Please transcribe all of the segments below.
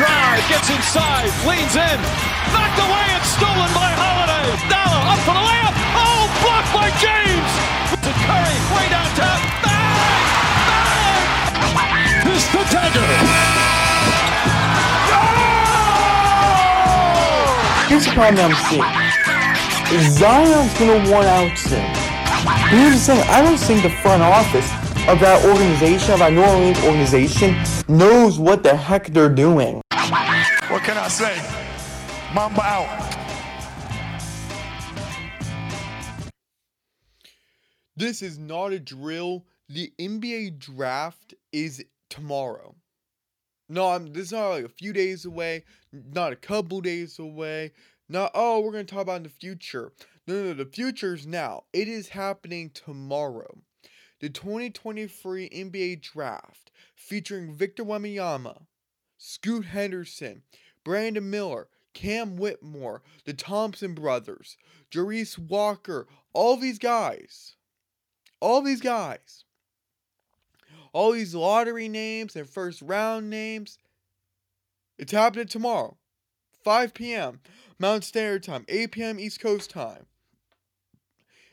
drive, gets inside, leans in, knocked away and stolen by Holiday. Dollar up for the layup. Oh, blocked by James. To Curry, way downtown. Bang! Bang! This the dagger. Here's the problem I'm seeing. Zion's gonna want out soon. Here's the thing, I don't think the front office of that organization, of that New Orleans organization, knows what the heck they're doing. What can I say? Mamba out. This is not a drill. The NBA draft is tomorrow. No, I'm this is not like a few days away, not a couple days away. Not oh, we're gonna talk about in the future. No, no, the future's now. It is happening tomorrow. The 2023 NBA draft featuring Victor Wembanyama, Scoot Henderson, Brandon Miller, Cam Whitmore, the Thompson brothers, Jarace Walker, all these guys. All these guys. All these lottery names and first round names. It's happening tomorrow. 5 p.m. Mountain Standard Time, 8 p.m. East Coast Time.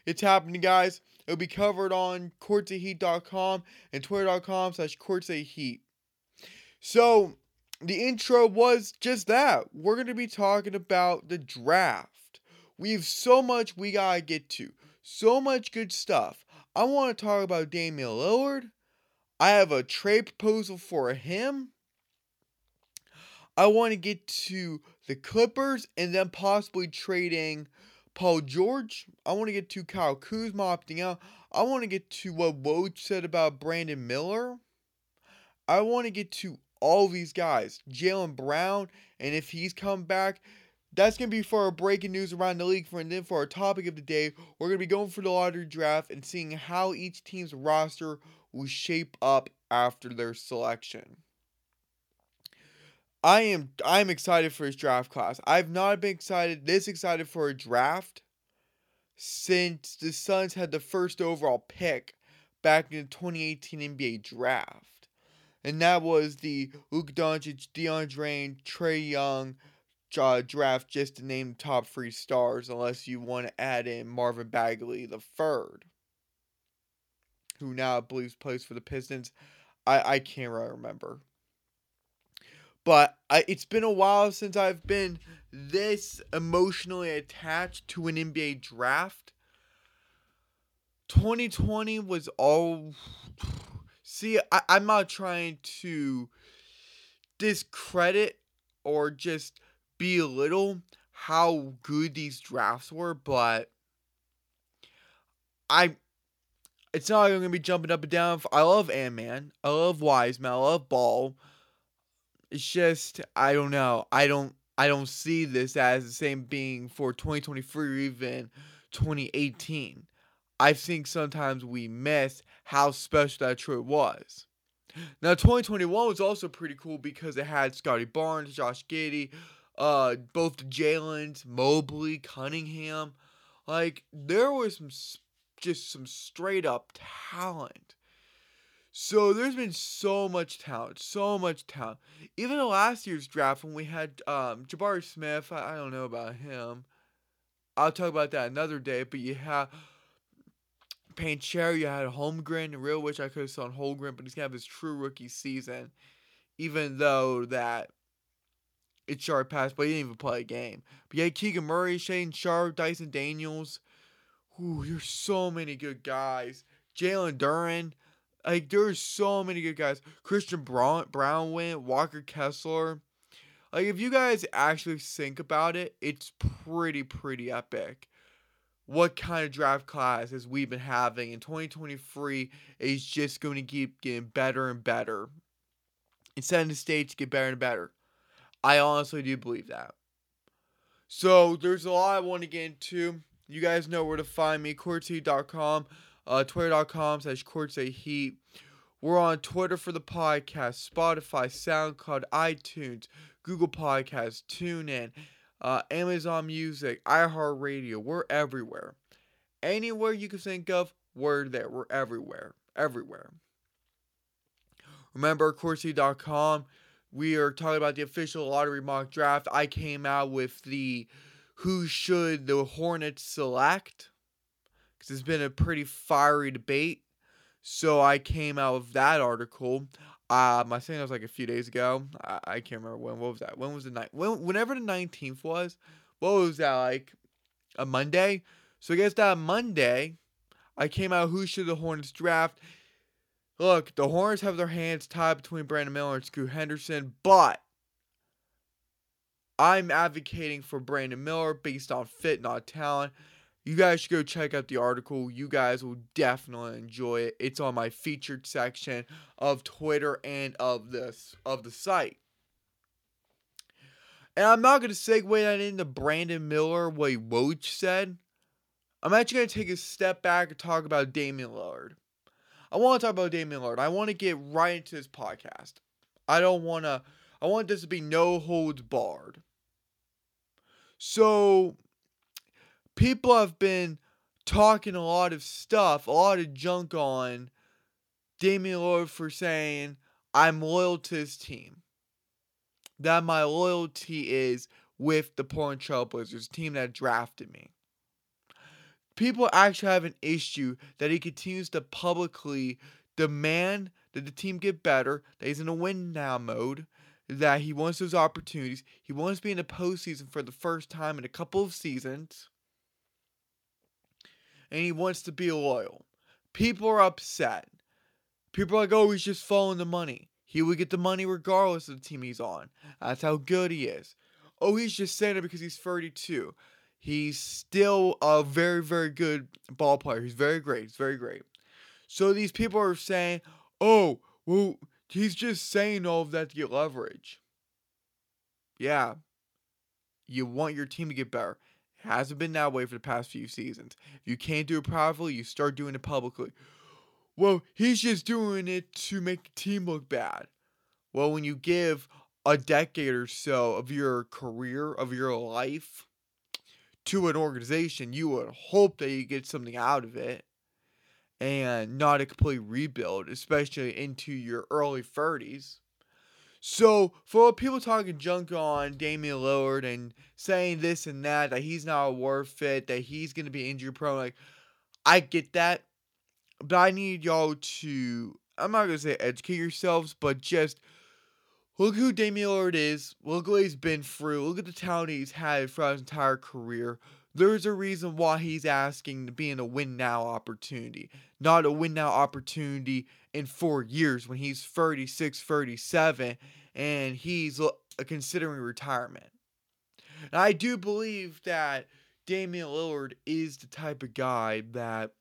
It's happening, guys. It'll be covered on courtsideheat.com and twitter.com slash courtsideheat. So, the intro was just that. We're going to be talking about the draft. We have so much we got to get to. So much good stuff. I want to talk about Damian Lillard. I have a trade proposal for him. I want to get to the Clippers and then possibly trading Paul George. I want to get to Kyle Kuzma opting out. I want to get to what Woj said about Brandon Miller. I want to get to all these guys. Jaylen Brown, and if he's come back, that's going to be for our breaking news around the league. For and then for our topic of the day, we're going to be going for the lottery draft and seeing how each team's roster will shape up after their selection. I am I'm excited for his draft class. I've not been excited this excited for a draft since the Suns had the first overall pick back in the 2018 NBA draft. And that was the Luka Doncic, DeAndre, Trey Young uh, draft just to name the top three stars, unless you want to add in Marvin Bagley the third, who now I believe plays for the Pistons. I, I can't really remember. But I, it's been a while since I've been this emotionally attached to an NBA draft. 2020 was all. See, I, I'm not trying to discredit or just belittle how good these drafts were, but I. It's not like I'm gonna be jumping up and down. I love Ant Man. I love Wiseman. I love Ball. It's just I don't know. I don't I don't see this as the same being for 2023 or even 2018. I think sometimes we miss how special that trip was. Now 2021 was also pretty cool because it had Scottie Barnes, Josh Giddey, uh, both the Jalen's, Mobley, Cunningham. Like there was some just some straight up talent. So there's been so much talent, so much talent. Even in last year's draft when we had um, Jabari Smith, I, I don't know about him. I'll talk about that another day. But you have Banchero, you had Holmgren. I real wish I could have saw Holmgren, but he's gonna have his true rookie season. Even though that it's Sharp pass, but he didn't even play a game. But yeah, Keegan Murray, Shaedon Sharpe, Dyson Daniels. Ooh, there's so many good guys. Jalen Duren. Like there's so many good guys. Christian Braun, Brown went, Walker Kessler. Like if you guys actually think about it, it's pretty pretty epic. What kind of draft classes we've been having in 2023 is just going to keep getting better and better. And setting the stage to get better and better. I honestly do believe that. So there's a lot I want to get into. You guys know where to find me, courtsideheat.com uh, twitter.com slash courtsideheat. We're on Twitter for the podcast, Spotify, SoundCloud, iTunes, Google Podcasts, TuneIn, uh, Amazon Music, iHeartRadio. We're everywhere. Anywhere you can think of, we're there. We're everywhere. Everywhere. Remember, courtsideheat.com. we are talking about the official lottery mock draft. I came out with the who should the Hornets select because it's been a pretty fiery debate. So I came out with that article. Um, I saying was like a few days ago. I, I can't remember when. What was that? When was the night? When, whenever the nineteenth was. What was that like? A Monday. So I guess that Monday, I came out. Who should the Hornets draft? Look, the Hornets have their hands tied between Brandon Miller and Scoot Henderson, but I'm advocating for Brandon Miller based on fit, not talent. You guys should go check out the article. You guys will definitely enjoy it. It's on my featured section of Twitter and of this of the site. And I'm not gonna segue that into Brandon Miller, what Woj said. I'm actually gonna take a step back and talk about Damian Lillard. I want to talk about Damian Lillard. I want to get right into this podcast. I don't want to. I want this to be no holds barred. So, people have been talking a lot of stuff, a lot of junk on Damian Lillard for saying I'm loyal to his team. That my loyalty is with the Portland Trailblazers, team that drafted me people actually have an issue that he continues to publicly demand that the team get better, that he's in a win now mode, that he wants those opportunities. He wants to be in the postseason for the first time in a couple of seasons. And he wants to be loyal. People are upset. People are like, oh, he's just following the money. He would get the money regardless of the team he's on. That's how good he is. Oh, he's just saying it because he's 32. He's still a very, very good ball player. He's very great. He's very great. So these people are saying, oh, well, he's just saying all of that to get leverage. Yeah. You want your team to get better. Hasn't been that way for the past few seasons. If you can't do it privately, you start doing it publicly. Well, he's just doing it to make the team look bad. Well, when you give a decade or so of your career, of your life, to an organization, you would hope that you get something out of it and not a complete rebuild, especially into your early 30s. So, for people talking junk on Damian Lillard and saying this and that, that he's not a worth fit, that he's to be injury prone, like, I get that. But I need y'all to, I'm not to say educate yourselves, but just Look who Damian Lillard is. Look what he's been through. Look at the talent he's had throughout his entire career. There's a reason why he's asking to be in a win now opportunity, not a win now opportunity in four years when he's 36, 37, and he's uh, considering retirement. And I do believe that Damian Lillard is the type of guy that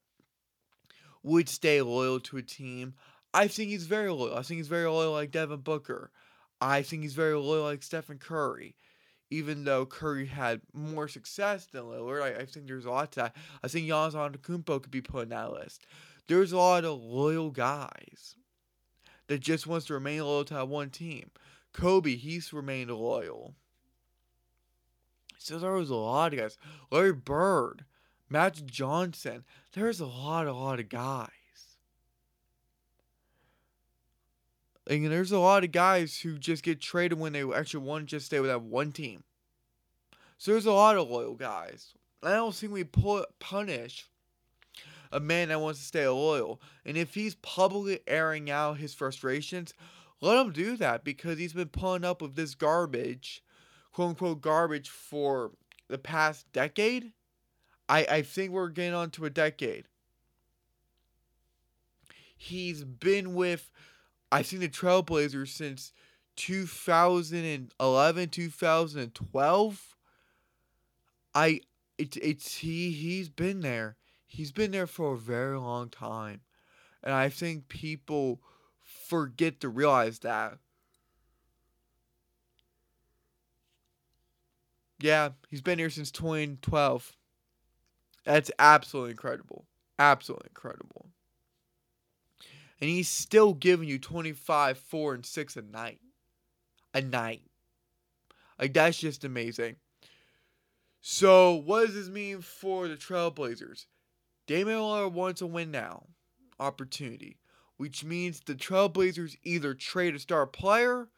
would stay loyal to a team. I think he's very loyal. I think he's very loyal like Devin Booker. I think he's very loyal like Stephen Curry. Even though Curry had more success than Lillard, I, I think there's a lot to that. I think Giannis Antetokounmpo could be put in that list. There's a lot of loyal guys that just wants to remain loyal to that one team. Kobe, he's remained loyal. So there was a lot of guys. Larry Bird, Magic Johnson. There's a lot, a lot of guys. And there's a lot of guys who just get traded when they actually want to just stay with that one team. So there's a lot of loyal guys. I don't think we punish a man that wants to stay loyal. And if he's publicly airing out his frustrations, let him do that because he's been pulling up with this garbage, quote unquote garbage, for the past decade. I, I think we're getting on to a decade. He's been with I've seen the Trailblazers since 2011, 2012. I it's it's he he's been there. He's been there for a very long time. And I think people forget to realize that. Yeah, he's been here since 2012. That's absolutely incredible. Absolutely incredible and he's still giving you 25, 4, and 6 a night. A night. Like, that's just amazing. So, what does this mean for the Trailblazers? Damian Lillard wants a win now opportunity, which means the Trailblazers either trade a star player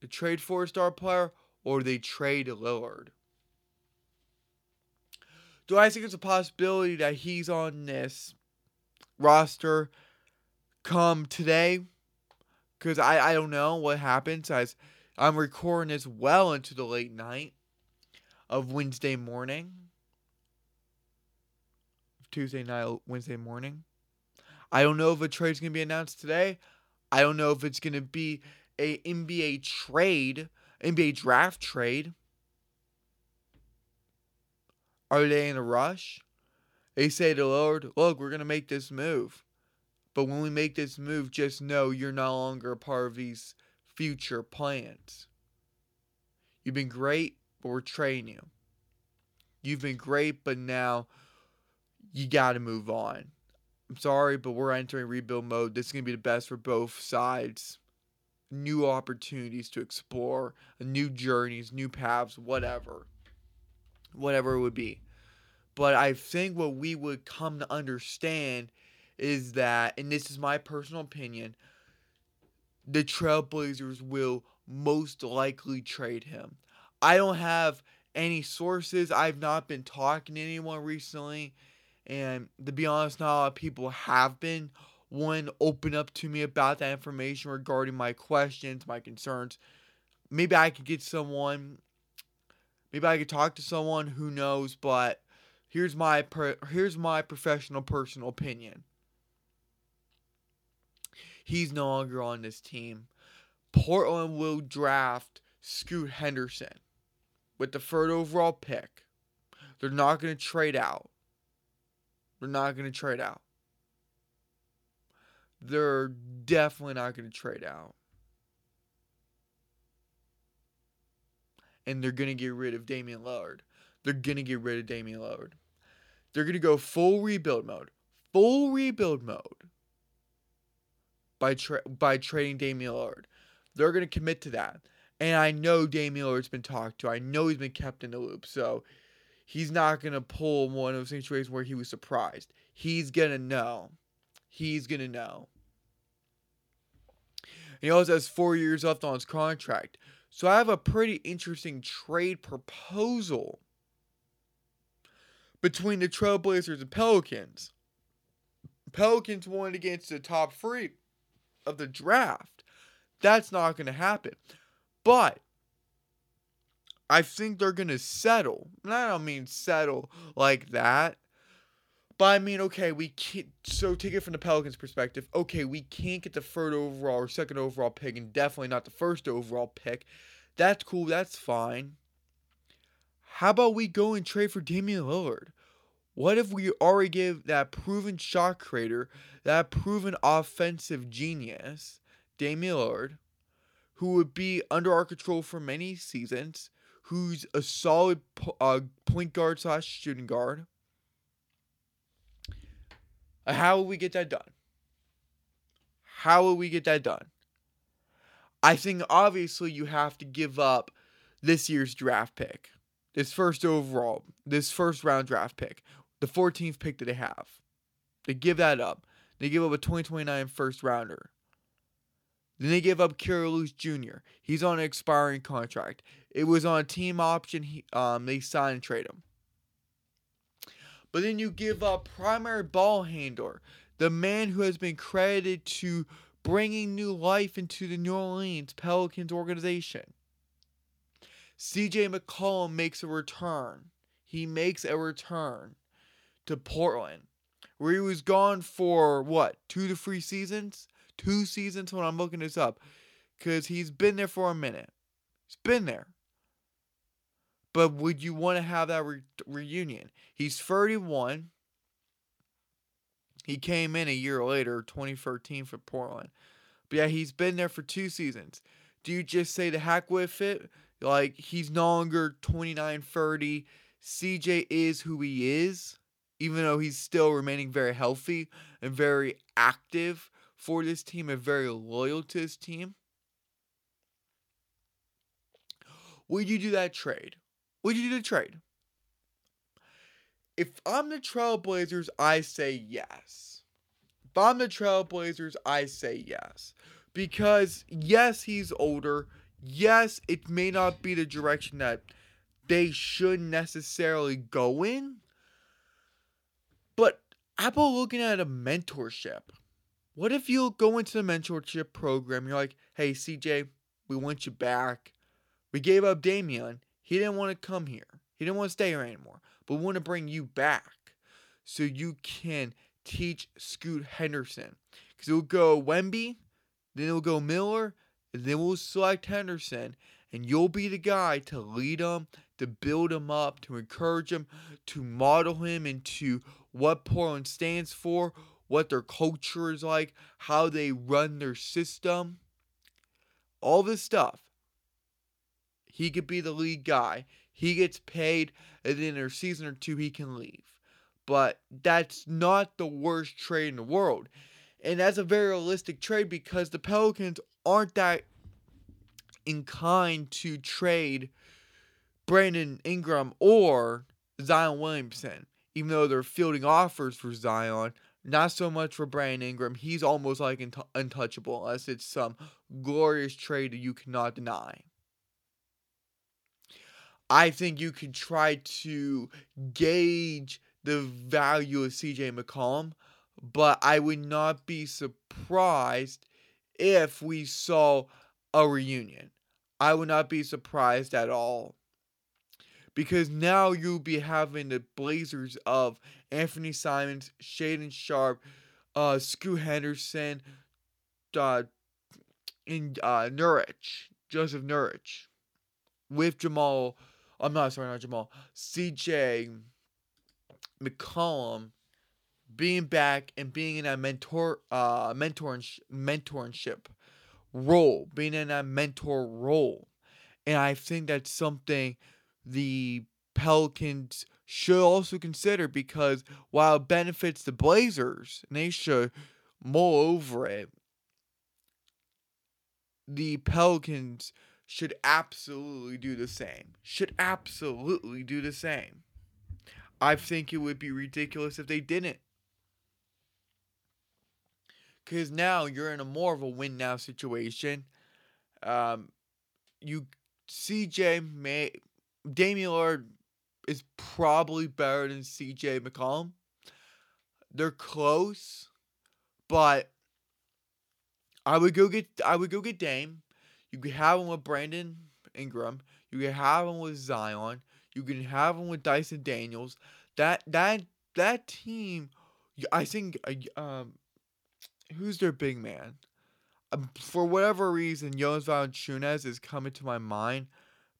They trade for a star player or they trade Lillard. Do I think it's a possibility that he's on this roster come today? Because I, I don't know what happens as I'm recording this well into the late night of Wednesday morning. Tuesday night, Wednesday morning. I don't know if a trade's gonna be announced today. I don't know if it's gonna be a NBA trade, NBA draft trade. Are they in a rush? They say to the Lord, look, we're gonna make this move. But when we make this move, just know you're no longer a part of these future plans. You've been great, but we're trading you. You've been great, but now you got to move on. I'm sorry, but we're entering rebuild mode. This is going to be the best for both sides. New opportunities to explore, new journeys, new paths, whatever. Whatever it would be. But I think what we would come to understand is that, and this is my personal opinion, the Trailblazers will most likely trade him. I don't have any sources. I've not been talking to anyone recently. And to be honest, not a lot of people have been one open up to me about that information regarding my questions, my concerns. Maybe I could get someone. Maybe I could talk to someone who knows. But here's my per, here's my professional personal opinion. He's no longer on this team. Portland will draft Scoot Henderson with the third overall pick. They're not going to trade out. They're not going to trade out. They're definitely not going to trade out. And they're going to get rid of Damian Lillard. They're going to get rid of Damian Lillard. They're going to go full rebuild mode. Full rebuild mode by tra- by trading Damian Lillard. They're going to commit to that. And I know Damian Lillard's been talked to. I know he's been kept in the loop. So he's not going to pull one of those situations where he was surprised. He's going to know. He's going to know. He also has four years left on his contract. So I have a pretty interesting trade proposal between the Trailblazers and Pelicans. Pelicans won against the top three of the draft. That's not going to happen. But I think they're going to settle. And I don't mean settle like that. But I mean, okay, we can't. So take it from the Pelicans' perspective. Okay, we can't get the third overall or second overall pick, and definitely not the first overall pick. That's cool. That's fine. How about we go and trade for Damian Lillard? What if we already give that proven shot creator, that proven offensive genius, Damian Lillard, who would be under our control for many seasons, who's a solid uh, point guard slash shooting guard? Uh, how will we get that done? How will we get that done? I think obviously you have to give up this year's draft pick, this first overall, this first round draft pick, the 14th pick that they have. They give that up. They give up a 2029 first rounder. Then they give up Kira Jr. He's on an expiring contract. It was on a team option. He, um, they sign and trade him. But then you give up primary ball handler, the man who has been credited to bringing new life into the New Orleans Pelicans organization. CJ McCollum makes a return. He makes a return to Portland, where he was gone for what, two to three seasons? Two seasons when I'm looking this up. Because he's been there for a minute. He's been there. But would you want to have that re- reunion? He's 31. He came in a year later, 2013 for Portland. But yeah, he's been there for two seasons. Do you just say the heck with it? Like, he's no longer 29 30. CJ is who he is, even though he's still remaining very healthy and very active for this team and very loyal to his team. Would you do that trade? Would you do the trade? If I'm the Trailblazers, I say yes. If I'm the Trailblazers, I say yes. Because, yes, he's older. Yes, it may not be the direction that they should necessarily go in, but Apple looking at a mentorship. What if you go into the mentorship program? You're like, hey, CJ, we want you back. We gave up Damian. He didn't want to come here. He didn't want to stay here anymore. But we want to bring you back so you can teach Scoot Henderson. Because it will go Wemby, then it will go Miller, and then we'll select Henderson. And you'll be the guy to lead him, to build him up, to encourage him, to model him into what Portland stands for, what their culture is like, how they run their system. All this stuff. He could be the lead guy. He gets paid, and then in a season or two, he can leave. But that's not the worst trade in the world. And that's a very realistic trade because the Pelicans aren't that inclined to trade Brandon Ingram or Zion Williamson, even though they're fielding offers for Zion. Not so much for Brandon Ingram. He's almost like untouchable unless it's some glorious trade that you cannot deny. I think you could try to gauge the value of CJ McCollum, but I would not be surprised if we saw a reunion. I would not be surprised at all. Because now you'll be having the Blazers of Anthony Simons, Shaedon Sharpe, uh, Scoot Henderson, uh, and uh, Nurkic, Joseph Nurkic, with Jamal. I'm not sorry, not Jamal. CJ McCollum being back and being in a mentor, uh, mentor, mentorship role, being in a mentor role. And I think that's something the Pelicans should also consider because while it benefits the Blazers, and they should mull over it, the Pelicans should absolutely do the same. Should absolutely do the same. I think it would be ridiculous if they didn't. Because now you're in a more of a win now situation. Um, you CJ may Damian Lillard is probably better than CJ McCollum. They're close, but I would go get I would go get Dame. You could have him with Brandon Ingram. You could have him with Zion. You can have him with Dyson Daniels. That that that team, I think. Uh, um, who's their big man? Um, for whatever reason, Jonas Valanciunas is coming to my mind,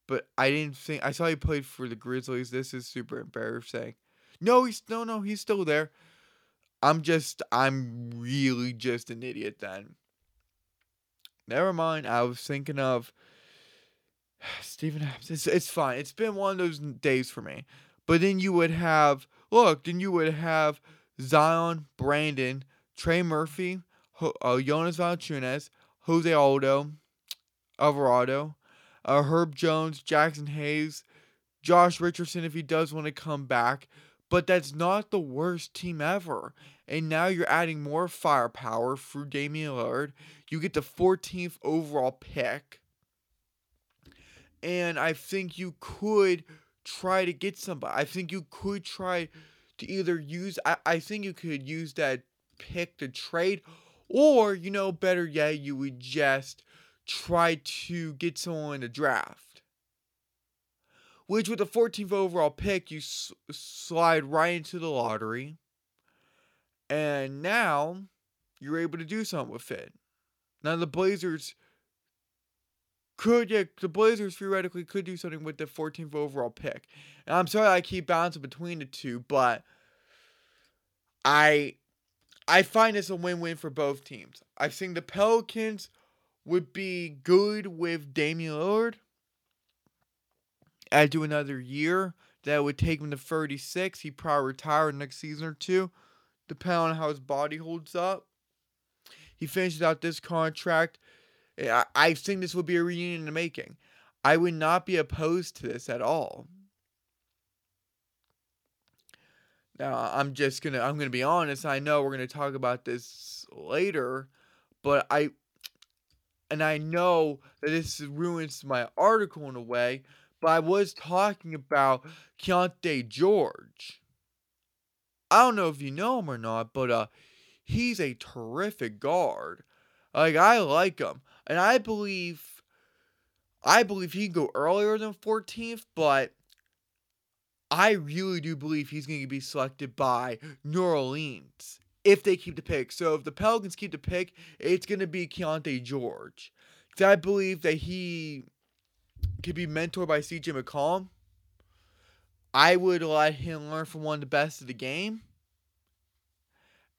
but I didn't think I saw he played for the Grizzlies. This is super embarrassing. No, he's no, no, he's still there. I'm just, I'm really just an idiot then. Never mind. I was thinking of Steven Adams. It's, it's fine. It's been one of those days for me. But then you would have, look, then you would have Zion, Brandon, Trey Murphy, uh, Jonas Valanciunas, Jose Aldo, Alvarado, uh, Herb Jones, Jaxson Hayes, Josh Richardson if he does want to come back. But that's not the worst team ever. And now you're adding more firepower through Damian Lillard. You get the 14th overall pick. And I think you could try to get somebody. I think you could try to either use I, I think you could use that pick to trade or, you know, better yet, you would just try to get someone in the draft. Which, with the 14th overall pick, you s- slide right into the lottery. And now you're able to do something with it. Now, the Blazers could, yeah, the Blazers theoretically could do something with the 14th overall pick. And I'm sorry I keep bouncing between the two, but I I find this a win-win for both teams. I think the Pelicans would be good with Damian Lillard. Add to another year. That would take him to 36. He probably retire next season or two, depending on how his body holds up. He finishes out this contract. I, I think this would be a reunion in the making. I would not be opposed to this at all. Now, I'm just gonna I'm gonna be honest. I know we're gonna talk about this later, but I and I know that this ruins my article in a way, but I was talking about Keyonte George. I don't know if you know him or not, but uh, he's a terrific guard. Like I like him, and I believe, I believe he can go earlier than 14th, but I really do believe he's going to be selected by New Orleans if they keep the pick. So if the Pelicans keep the pick, it's going to be Keyonte George. Because I believe that he could be mentored by CJ McCollum. I would let him learn from one of the best of the game.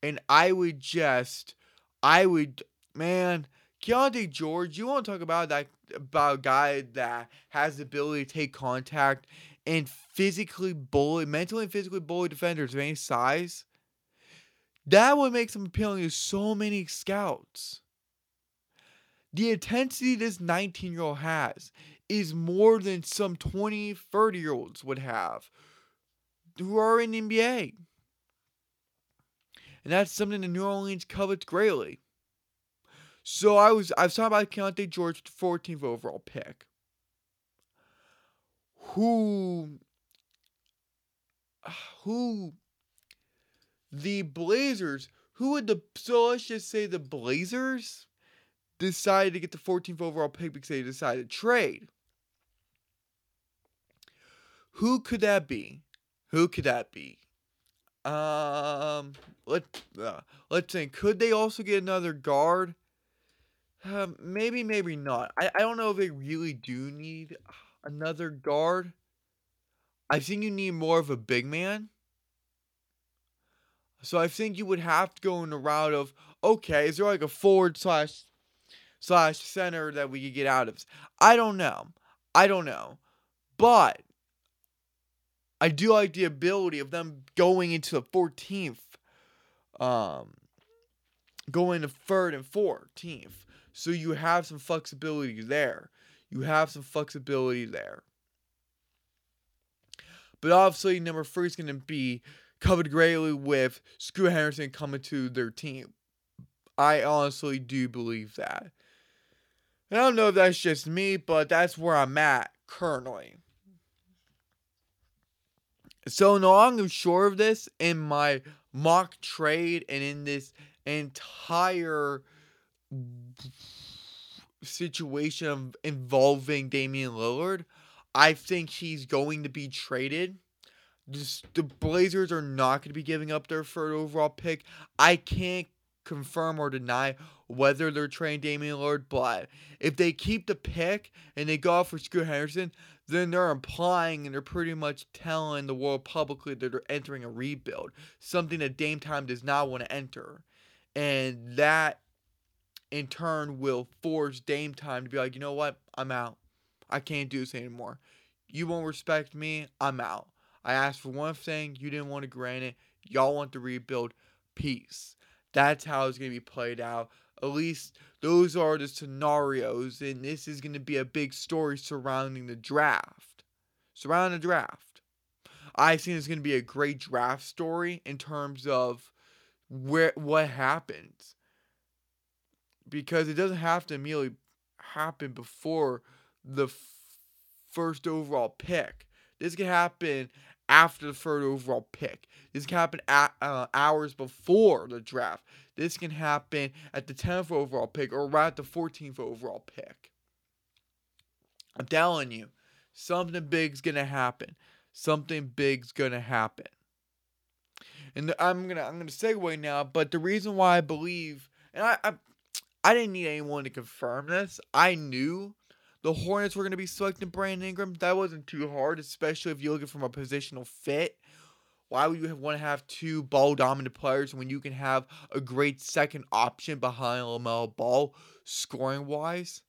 And I would just, I would, man, Keyonte George, you want to talk about that, about a guy that has the ability to take contact and physically bully, mentally and physically bully defenders of any size? That would make him appealing to so many scouts. The intensity this 19 year old has is more than some 20, 30 year olds would have who are in the NBA. And that's something the New Orleans covets greatly. So I was I was talking about Keyonte George, the 14th overall pick. Who who the Blazers, who would the so let's just say the Blazers decided to get the 14th overall pick because they decided to trade. Who could that be? Who could that be? Um, let uh, let's think. Could they also get another guard? Um, maybe, maybe not. I, I don't know if they really do need another guard. I think you need more of a big man. So I think you would have to go in the route of okay, is there like a forward slash slash center that we could get out of? I don't know. I don't know. But I do like the ability of them going into the 14th, um, going to third and 14th. So you have some flexibility there. You have some flexibility there. But obviously, number three is going to be covered greatly with Scoot Henderson coming to their team. I honestly do believe that. And I don't know if that's just me, but that's where I'm at currently. So no I'm sure of this in my mock trade and in this entire situation of involving Damian Lillard, I think he's going to be traded. The Blazers are not going to be giving up their third overall pick. I can't confirm or deny whether they're trading Damian Lillard, but if they keep the pick and they go out for Scoot Henderson, then they're implying and they're pretty much telling the world publicly that they're entering a rebuild, something that Dame Time does not want to enter. And that in turn will force Dame Time to be like, you know what? I'm out. I can't do this anymore. You won't respect me. I'm out. I asked for one thing. You didn't want to grant it. Y'all want to rebuild. Peace. That's how it's going to be played out. At least those are the scenarios, and this is going to be a big story surrounding the draft. Surrounding the draft. I think it's going to be a great draft story in terms of where what happens. Because it doesn't have to immediately happen before the f- first overall pick. This can happen after the third overall pick. This can happen at, uh, hours before the draft. This can happen at the 10th overall pick or right at the 14th overall pick. I'm telling you, something big's going to happen. Something big's going to happen. And I'm to I'm to segue now, but the reason why I believe and I, I I didn't need anyone to confirm this. I knew the Hornets were going to be selecting Brandon Ingram. That wasn't too hard, especially if you're looking from a positional fit. Why would you want to have two ball dominant players when you can have a great second option behind LaMelo Ball, scoring wise?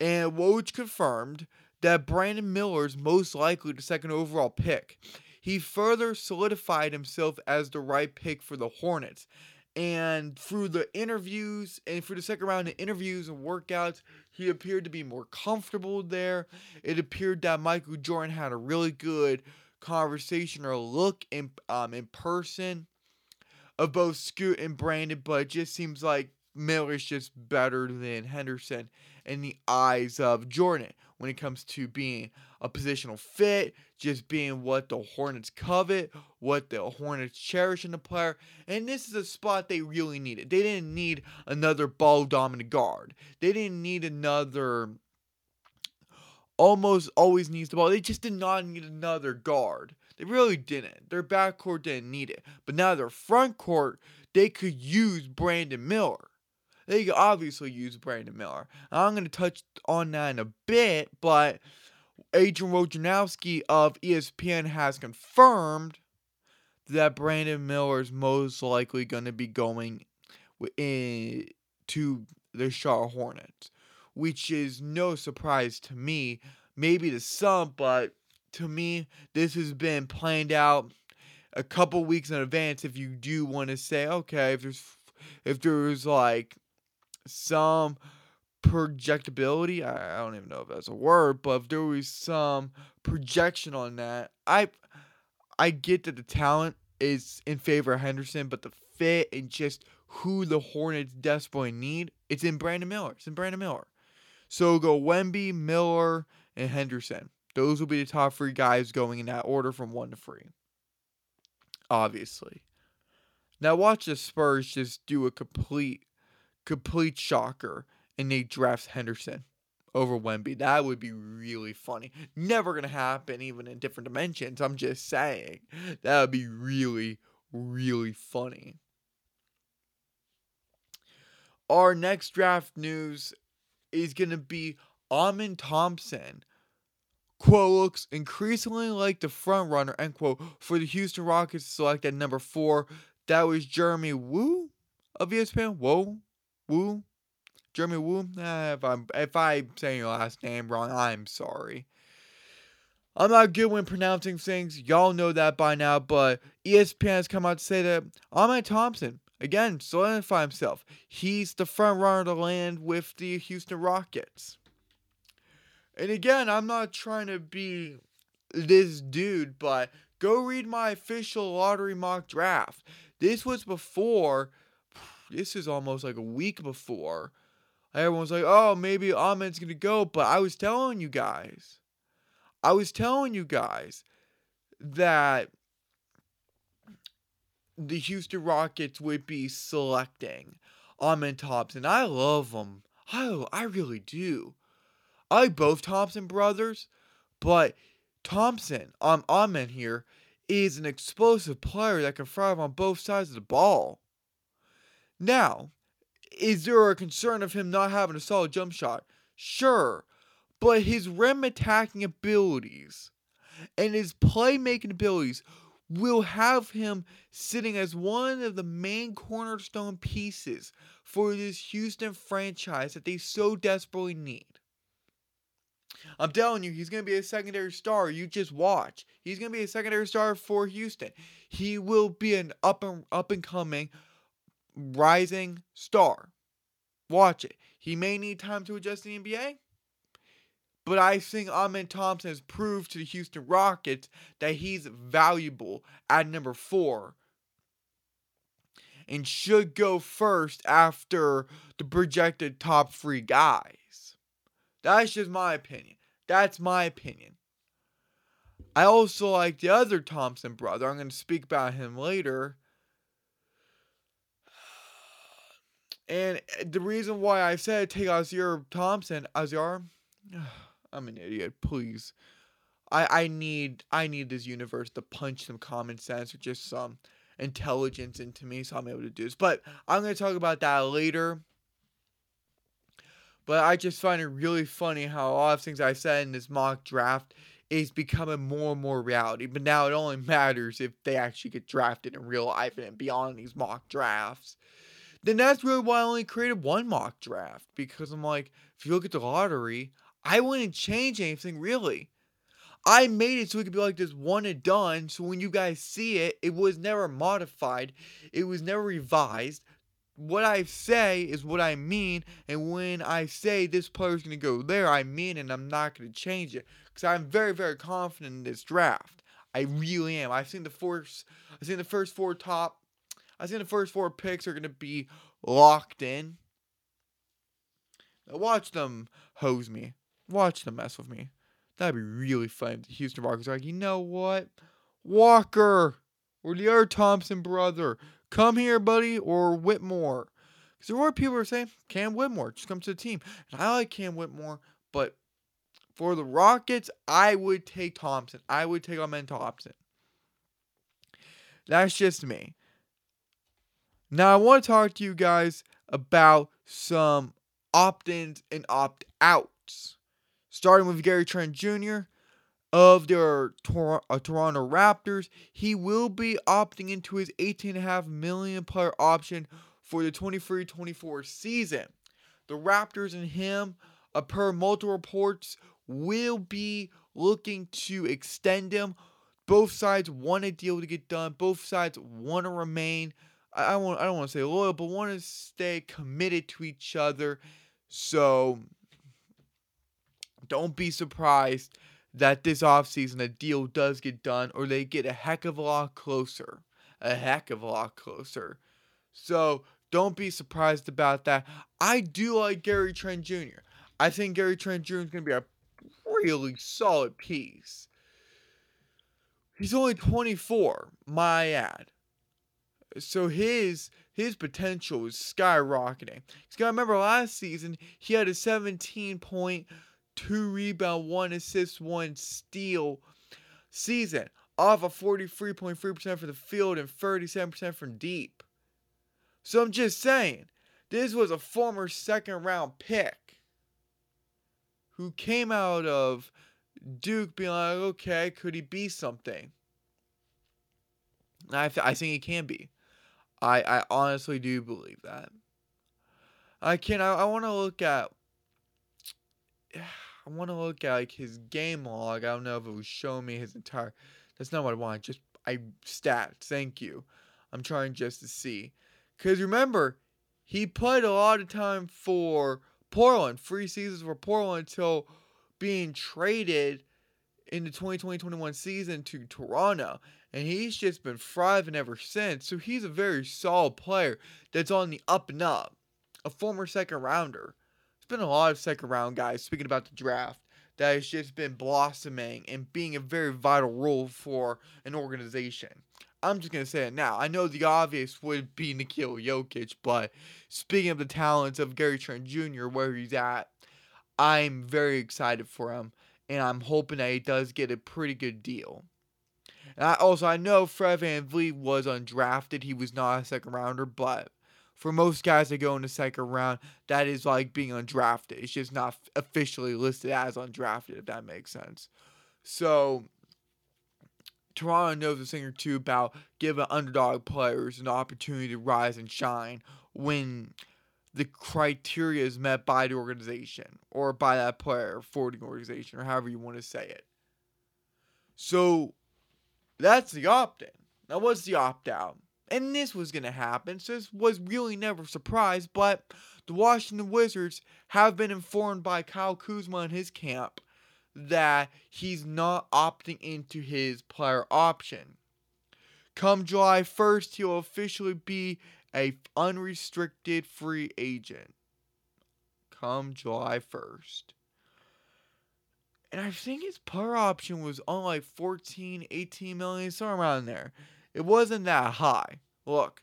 And Woj confirmed that Brandon Miller is most likely the second overall pick. He further solidified himself as the right pick for the Hornets. And through the interviews and through the second round of interviews and workouts, he appeared to be more comfortable there. It appeared that Michael Jordan had a really good conversation or look in um in person of both Scoot and Brandon, but it just seems like Miller's just better than Henderson in the eyes of Jordan when it comes to being a positional fit, just being what the Hornets covet, what the Hornets cherish in the player. And this is a spot they really needed. They didn't need another ball dominant guard. They didn't need another almost always needs the ball. They just did not need another guard. They really didn't. Their backcourt didn't need it. But now their front court, they could use Brandon Miller. They could obviously use Brandon Miller. I'm going to touch on that in a bit, but Adrian Wojnarowski of ESPN has confirmed that Brandon Miller is most likely going to be going in eh, to the Charlotte Hornets, which is no surprise to me. Maybe to some, but to me, this has been planned out a couple weeks in advance. If you do want to say, okay, if there's if there's like some projectability, I, I don't even know if that's a word, but if there was some projection on that, I I get that the talent is in favor of Henderson, but the fit and just who the Hornets desperately need, it's in Brandon Miller. It's in Brandon Miller. So go Wemby, Miller, and Henderson. Those will be the top three guys going in that order from one to three. Obviously. Now watch the Spurs just do a complete, complete shocker and they draft Henderson over Wemby. That would be really funny. Never gonna happen even in different dimensions. I'm just saying. That would be really, really funny. Our next draft news is gonna be Amen Thompson. Quote looks increasingly like the front runner, end quote, for the Houston Rockets to select at number four. That was Jeremy Woo of ESPN. Whoa, Woo, Jeremy Woo. Eh, if I'm if I'm saying your last name wrong, I'm sorry. I'm not good when pronouncing things. Y'all know that by now, but ESPN has come out to say that Amen Thompson again solidify himself. He's the front runner to land with the Houston Rockets. And again, I'm not trying to be this dude, but go read my official lottery mock draft. This was before, this is almost like a week before. Everyone's like, oh, maybe Amen's going to go. But I was telling you guys, I was telling you guys that the Houston Rockets would be selecting Amen Thompson. I love him. I, I really do. I like both Thompson brothers, but Thompson, um, Amen here, is an explosive player that can thrive on both sides of the ball. Now, is there a concern of him not having a solid jump shot? Sure, but his rim attacking abilities and his playmaking abilities will have him sitting as one of the main cornerstone pieces for this Houston franchise that they so desperately need. I'm telling you, he's going to be a secondary star. You just watch. He's going to be a secondary star for Houston. He will be an up and up and coming rising star. Watch it. He may need time to adjust to the NBA, but I think Amen Thompson has proved to the Houston Rockets that he's valuable at number four and should go first after the projected top three guys. That's just my opinion. That's my opinion. I also like the other Thompson brother. I'm going to speak about him later. And eh, the reason why I said take Ausar Thompson, Ausar, I'm an idiot. Please, I I need I need this universe to punch some common sense or just some intelligence into me, so I'm able to do this. But I'm gonna talk about that later. But I just find it really funny how a lot of things I said in this mock draft is becoming more and more reality. But now it only matters if they actually get drafted in real life and beyond these mock drafts. Then that's really why I only created one mock draft. Because I'm like, if you look at the lottery, I wouldn't change anything really. I made it so it could be like this one and done. So when you guys see it, it was never modified. It was never revised what I say is what I mean, and when I say this player's to go there, I mean, and I'm not to change it because I'm very, very confident in this draft. I really am. I've seen the first, I've seen the first four top, I've seen the first four picks are going to be locked in. Now watch them hose me. Watch them mess with me. That'd be really fun. The Houston Rockets are like, you know what? Walker or the other Thompson brother, come here, buddy, or Whitmore. Because there were people who were saying, Cam Whitmore, just come to the team. And I like Cam Whitmore, but for the Rockets, I would take Thompson. I would take Amen Thompson. That's just me. Now, I want to talk to you guys about some opt ins and opt outs. Starting with Gary Trent Jr. of the Tor- uh, Toronto Raptors. He will be opting into his 18.5 million player option for the 23 24 season. The Raptors and him, uh, per multiple reports, will be looking to extend him. Both sides want a deal to get done. Both sides want to remain. I, I want. I don't want to say loyal, but want to stay committed to each other. So don't be surprised that this offseason a deal does get done or they get a heck of a lot closer. A heck of a lot closer. So don't be surprised about that. I do like Gary Trent Jr. I think Gary Trent Jr. is going to be a really solid piece. He's only 24, my ad. So his his potential is skyrocketing. Because gotta remember last season he had a 17 point, two rebound, one assist, one steal season off of 43.3% for the field and 37% from deep. So I'm just saying, this was a former second round pick who came out of Duke being like, okay, could he be something? I, I think he can be. I, I honestly do believe that. I can I, I want to look at I want to look at like his game log. I don't know if it was showing me his entire. That's not what I want. Just I stats. Thank you. I'm trying just to see, cause remember, he played a lot of time for Portland, three seasons for Portland until being traded in the 2020-21 season to Toronto. And he's just been thriving ever since. So he's a very solid player that's on the up and up. A former second rounder. There's been a lot of second round guys, speaking about the draft, that has just been blossoming and being a very vital role for an organization. I'm just gonna say it now. I know the obvious would be Nikola Jokic, but speaking of the talents of Gary Trent Jr., where he's at, I'm very excited for him, and I'm hoping that he does get a pretty good deal. I, also, I know Fred VanVleet was undrafted. He was not a second rounder, but for most guys that go in the second round, that is like being undrafted. It's just not officially listed as undrafted, if that makes sense. So, Toronto knows a thing or two about giving underdog players an opportunity to rise and shine when the criteria is met by the organization or by that player for the organization or however you want to say it. So that's the opt in. Now, what's the opt out? And this was going to happen, so this was really never a surprise, but the Washington Wizards have been informed by Kyle Kuzma and his camp that he's not opting into his player option. Come July 1st, he'll officially be a unrestricted free agent. Come July 1st. And I think his player option was on like 14, 18 million, somewhere around there. It wasn't that high. Look,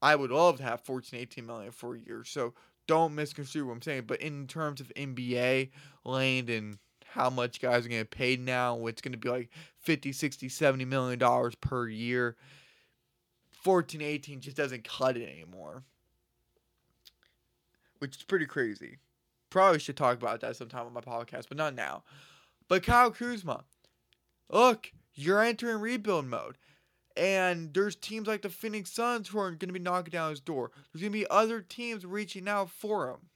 I would love to have 14, 18 million for a year. So don't misconstrue what I'm saying. But in terms of NBA land and how much guys are going to get paid now, it's going to be like 50, 60, 70 million dollars per year. 14, 18 just doesn't cut it anymore. Which is pretty crazy. Probably should talk about that sometime on my podcast, but not now. But Kyle Kuzma, look, you're entering rebuild mode. And there's teams like the Phoenix Suns who are going to be knocking down his door. There's going to be other teams reaching out for him.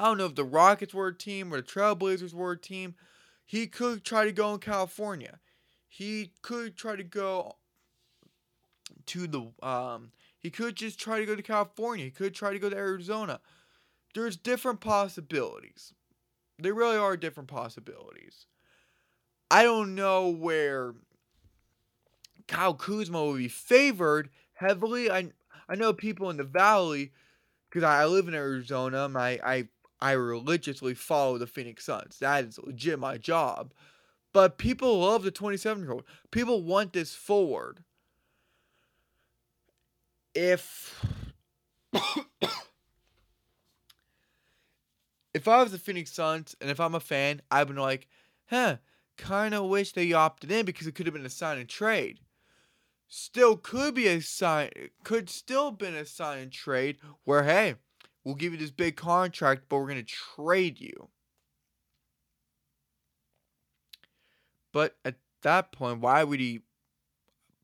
I don't know if the Rockets were a team or the Trailblazers were a team. He could try to go in California. He could try to go to the um he could just try to go to California. He could try to go to Arizona. There's different possibilities. There really are different possibilities. I don't know where Kyle Kuzma will be favored heavily. I I know people in the valley, because I live in Arizona, my I I religiously follow the Phoenix Suns. That is legit my job. But people love the 27 year old. People want this forward. If if I was the Phoenix Suns and if I'm a fan, I'd been like, huh, kind of wish they opted in because it could have been a sign and trade. Still could be a sign, could still been a sign and trade where hey, we'll give you this big contract, but we're gonna trade you. But at that point, why would he?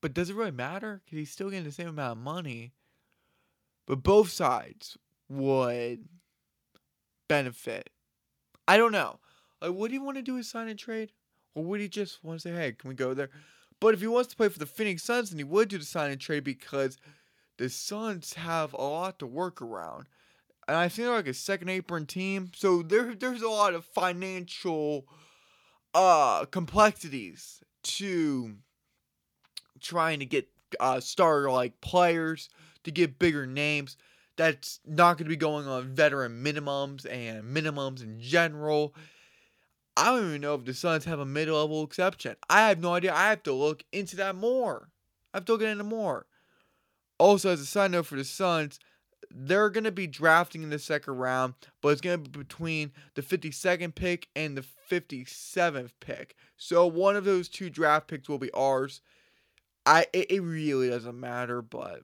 But does it really matter? Because he's still getting the same amount of money. But both sides would benefit. I don't know. Like, would he want to do a sign and trade? Or would he just want to say, hey, can we go there? But if he wants to play for the Phoenix Suns, then he would do the sign and trade because the Suns have a lot to work around. And I think they're like a second apron team. So there, there's a lot of financial uh complexities to trying to get uh starter like players to get bigger names that's not going to be going on veteran minimums and minimums in general. I don't even know if the Suns have a mid level exception. I have no idea. I have to look into that more. I have to look into more. Also, as a side note for the Suns, they're going to be drafting in the second round, but it's going to be between the 52nd pick and the 57th pick. So one of those two draft picks will be ours. I it, it really doesn't matter, but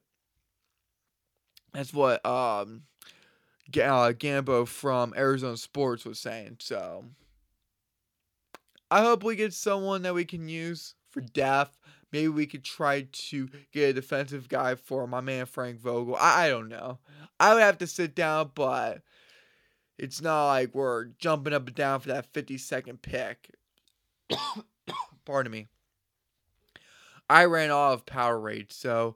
that's what um uh, Gambo from Arizona Sports was saying. So I hope we get someone that we can use for depth. Maybe we could try to get a defensive guy for my man Frank Vogel. I, I don't know. I would have to sit down, but it's not like we're jumping up and down for that 52nd pick. Pardon me. I ran off of Powerade, so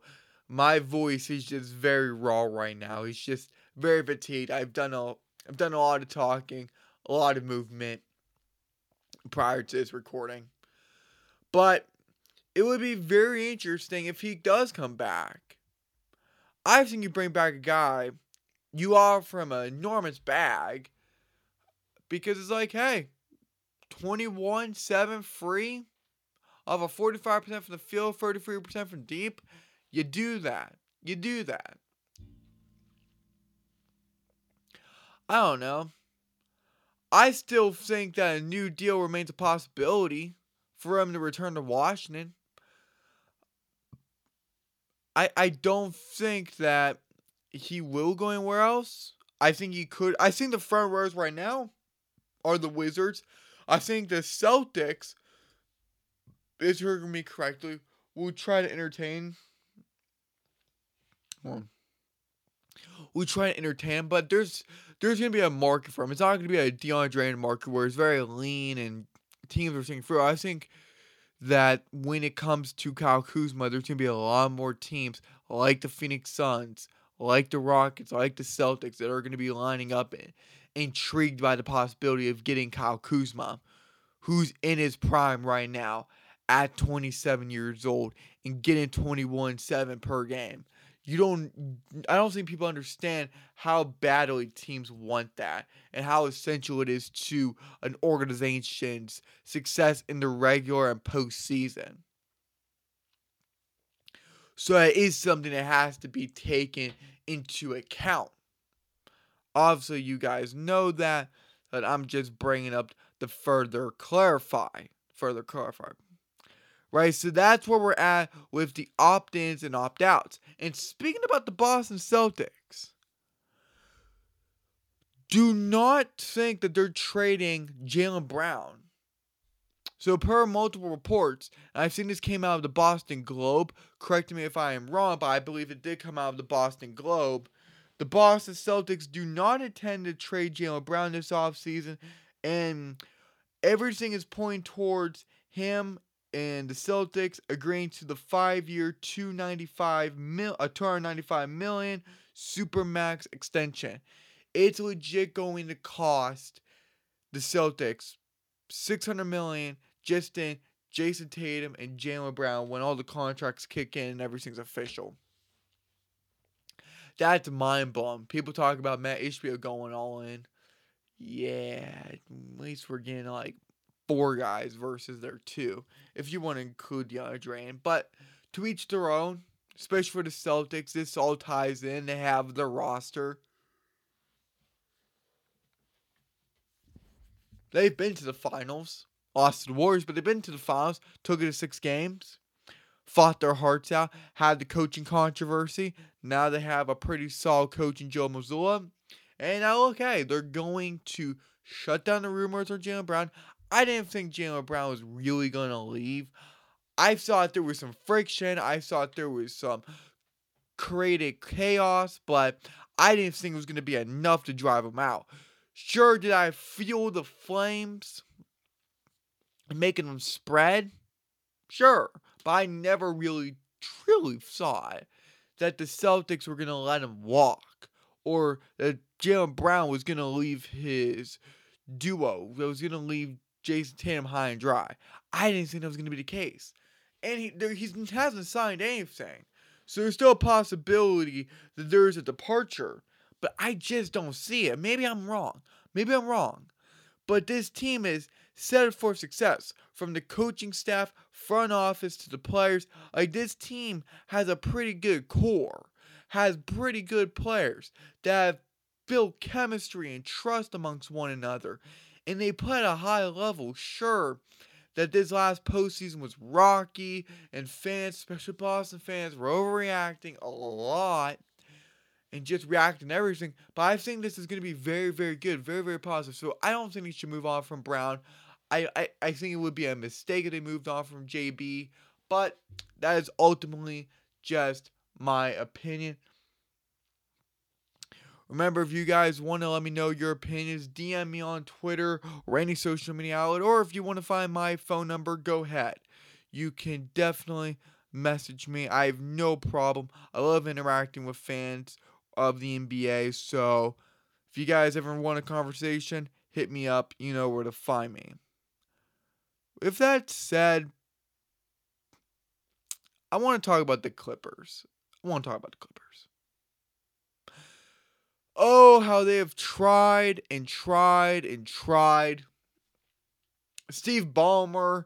my voice is just very raw right now. It's just very fatigued. I've done a I've done a lot of talking, a lot of movement prior to this recording. But it would be very interesting if he does come back. I think you bring back a guy, you offer him an enormous bag because it's like, hey, 21 7 free of a 45% from the field, 33% from deep. You do that. You do that. I don't know. I still think that a new deal remains a possibility for him to return to Washington. I I don't think that he will go anywhere else. I think he could. I think the front rows right now are the Wizards. I think the Celtics, if you heard me correctly, will try to entertain. Well, we try to entertain, but there's there's gonna be a market for him. It's not gonna be a DeAndre market where it's very lean and teams are seeing through. I think that when it comes to Kyle Kuzma, there's gonna be a lot more teams like the Phoenix Suns, like the Rockets, like the Celtics that are gonna be lining up and intrigued by the possibility of getting Kyle Kuzma, who's in his prime right now at 27 years old and getting 21 7 per game you don't I don't think people understand how badly teams want that and how essential it is to an organization's success in the regular and postseason. So it is something that has to be taken into account. Obviously, you guys know that, but I'm just bringing up to further clarify, further clarify right? So that's where we're at with the opt ins and opt outs. And speaking about the Boston Celtics, do not think that they're trading Jaylen Brown. So, per multiple reports, I've seen this came out of the Boston Globe. Correct me if I am wrong, but I believe it did come out of the Boston Globe. The Boston Celtics do not intend to trade Jaylen Brown this offseason, and everything is pointing towards him and the Celtics agreeing to the five-year, 295 mil, uh, a 295 million supermax extension. It's legit going to cost the Celtics 600 million just in Jayson Tatum and Jaylen Brown when all the contracts kick in and everything's official. That's mind blowing. People talk about Mat Ishbia going all in. Yeah, at least we're getting like four guys versus their two, if you want to include DeAndre. But to each their own, especially for the Celtics, this all ties in. They have the roster. They've been to the finals, lost to the Warriors, but they've been to the finals, took it to six games, fought their hearts out, had the coaching controversy. Now they have a pretty solid coach in Joe Mazzulla. And now, okay, they're going to shut down the rumors on Jaylen Brown. I didn't think Jaylen Brown was really going to leave. I thought there was some friction. I thought there was some created chaos, but I didn't think it was going to be enough to drive him out. Sure, did I feel the flames making them spread? Sure, but I never really truly thought that the Celtics were going to let him walk or that Jaylen Brown was going to leave his duo, that was going to leave Jayson Tatum high and dry. I didn't think that was going to be the case. And he, there, he hasn't signed anything. So there's still a possibility that there's a departure. But I just don't see it. Maybe I'm wrong. Maybe I'm wrong. But this team is set for success from the coaching staff, front office to the players. Like this team has a pretty good core, has pretty good players that have built chemistry and trust amongst one another. And they at a high level. Sure, that this last postseason was rocky and fans, especially Boston fans, were overreacting a lot and just reacting everything. But I think this is going to be very, very good, very, very positive. So I don't think he should move on from Brown. I, I, I think it would be a mistake if they moved on from JB, but that is ultimately just my opinion. Remember, if you guys want to let me know your opinions, DM me on Twitter or any social media outlet, or if you want to find my phone number, go ahead. You can definitely message me. I have no problem. I love interacting with fans of the NBA. So if you guys ever want a conversation, hit me up. You know where to find me. If that said, I want to talk about the Clippers. I want to talk about the Clippers. Oh, how they have tried and tried and tried. Steve Ballmer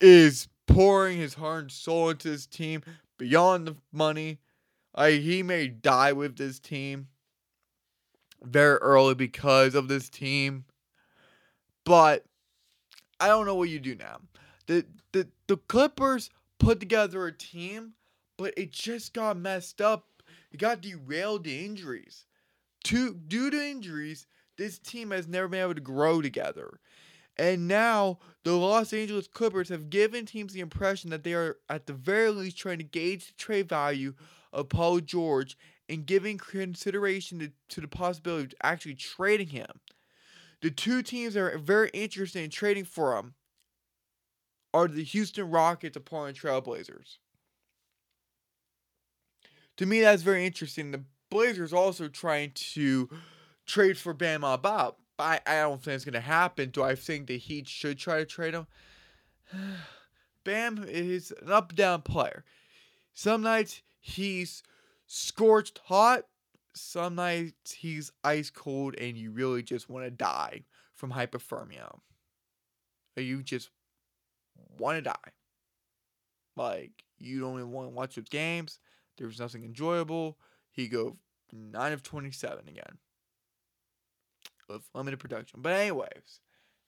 is pouring his heart and soul into his team beyond the money. He may die with this team very early because of this team. But I don't know what you do now. The the the Clippers put together a team, but it just got messed up it got derailed to injuries. To, due to injuries, this team has never been able to grow together. And now the Los Angeles Clippers have given teams the impression that they are at the very least trying to gauge the trade value of Paul George and giving consideration to, to the possibility of actually trading him. The two teams that are very interested in trading for him are the Houston Rockets and Portland Trailblazers to me, that's very interesting. The Blazers also trying to trade for Bam Bob. I, I don't think it's going to happen. Do I think the Heat should try to trade him? Bam is an up down player. Some nights he's scorched hot, some nights he's ice cold, and you really just want to die from hypothermia. Or you just want to die. Like, you don't even want to watch his games. There was nothing enjoyable. He go 9 of 27 again. With limited production. But anyways,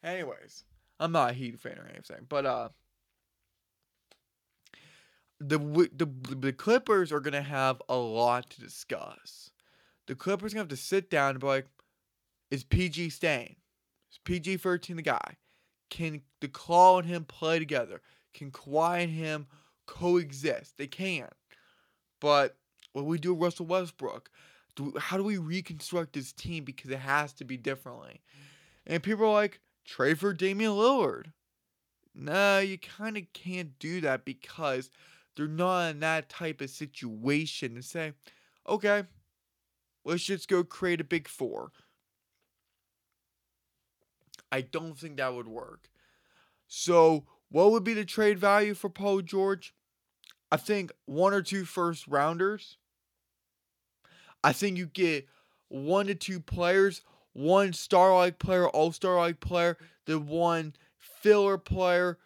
anyways, I'm not a Heat fan or anything. But uh the the the Clippers are gonna have a lot to discuss. The Clippers gonna have to sit down and be like, is PG staying? Is PG 13 the guy? Can the Claw and him play together? Can Kawhi and him coexist? They can. But what we do Russell Westbrook? Do, how do we reconstruct this team because it has to be differently? And people are like, trade for Damian Lillard. No, you kind of can't do that because they're not in that type of situation and say, okay, let's just go create a big four. I don't think that would work. So, what would be the trade value for Paul George? I think one or two first rounders I think you get one to two players, one star like player, all star like player, the one filler player,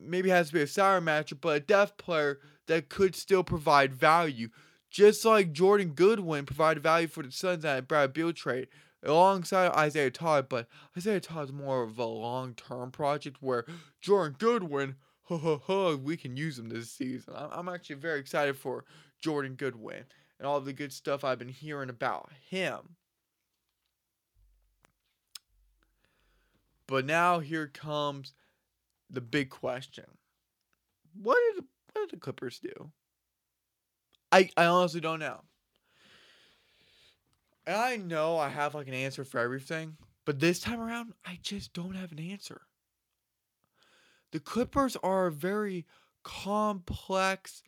maybe has to be a sour matchup, but a depth player that could still provide value. Just like Jordan Goodwin provided value for the Suns at Brad Beal trade alongside Isaiah Todd, but Isaiah Todd's more of a long term project where Jordan Goodwin, ho ho ho, we can use him this season. I'm actually very excited for Jordan Goodwin and all the good stuff I've been hearing about him. But now here comes the big question. What did what did the Clippers do? I I honestly don't know. And I know I have like an answer for everything, but this time around I just don't have an answer. The Clippers are a very complex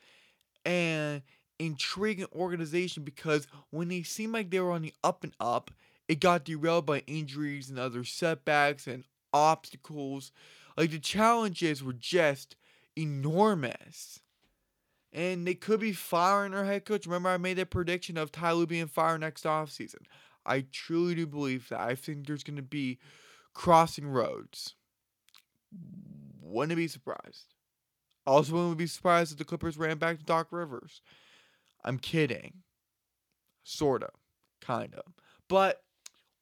and intriguing organization because when they seemed like they were on the up and up, it got derailed by injuries and other setbacks and obstacles. Like the challenges were just enormous. And they could be firing their head coach. Remember, I made that prediction of Ty Lue being fired next offseason. I truly do believe that. I think there's going to be crossing roads. Wouldn't be surprised. Also, wouldn't be surprised if the Clippers ran back to Doc Rivers. I'm kidding. Sorta. Kind of. But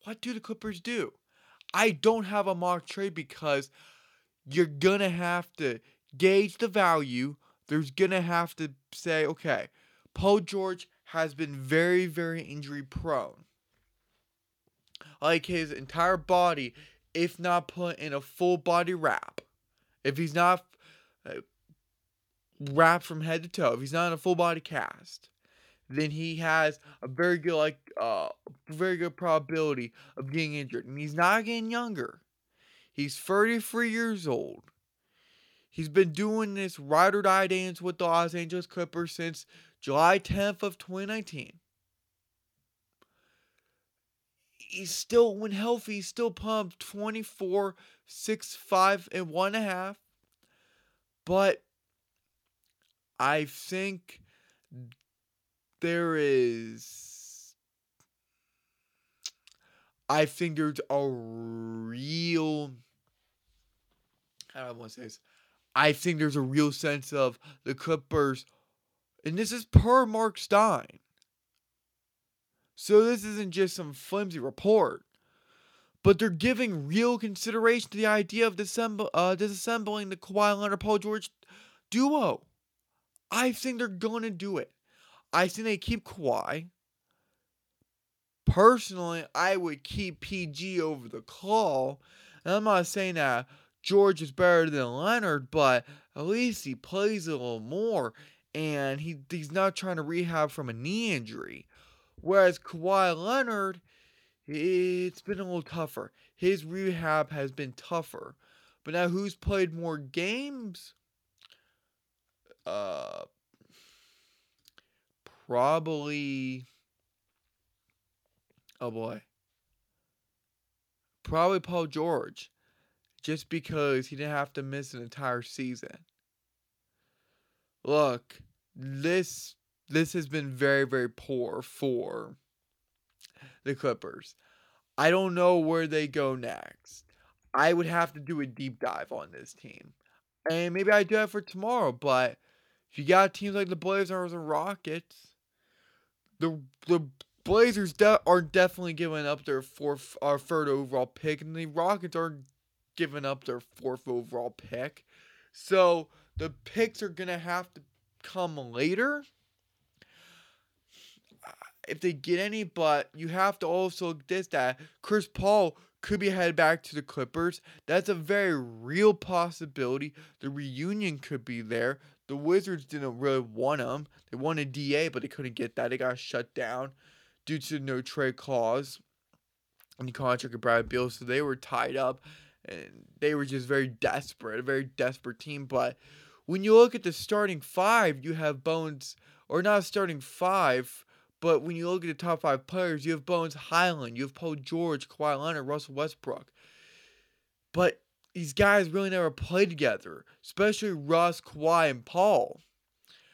what do the Clippers do? I don't have a mock trade because you're to have to gauge the value. There's to have to say, okay, Paul George has been very, very injury prone. Like his entire body, if not put in a full body wrap, if he's not uh, wrapped from head to toe, if he's not in a full body cast, then he has a very good like uh very good probability of getting injured. And he's not getting younger. He's 33 years old. He's been doing this ride or die dance with the Los Angeles Clippers since July 10th of 2019. He's still, when healthy, he's still pumped 24, 6, 5, and 1.5. But I think there is I think there's a real how do I want to say this? I think there's a real sense of the Clippers, and this is per Mark Stein. So this isn't just some flimsy report, but they're giving real consideration to the idea of uh, disassembling the Kawhi Leonard Paul George duo. I think they're going to do it. I think they keep Kawhi. Personally, I would keep PG over the Claw. And I'm not saying that George is better than Leonard, but at least he plays a little more. And he, he's not trying to rehab from a knee injury. Whereas Kawhi Leonard, it's been a little tougher. His rehab has been tougher. But now who's played more games? Uh probably oh boy probably paul george just because he didn't have to miss an entire season look this this has been very very poor for the clippers. I don't know where they go next. I would have to do a deep dive on this team. And maybe i do that for tomorrow but if you got teams like the blazers and rockets the the Blazers de- are definitely giving up their fourth or third overall pick, and the Rockets are giving up their fourth overall pick. So the picks are gonna have to come later if they get any. But you have to also this that Chris Paul could be headed back to the Clippers. That's a very real possibility. The reunion could be there. The Wizards didn't really want him. They wanted DA, but they couldn't get that. They got shut down due to no trade clause in the contract of Brad Beal, so they were tied up and they were just very desperate, a very desperate team. But when you look at the starting five, you have Bones, or not starting five, but when you look at the top five players, you have Bones Hyland, you have Paul George, Kawhi Leonard, Russell Westbrook. But these guys really never played together, especially Russ, Kawhi, and Paul.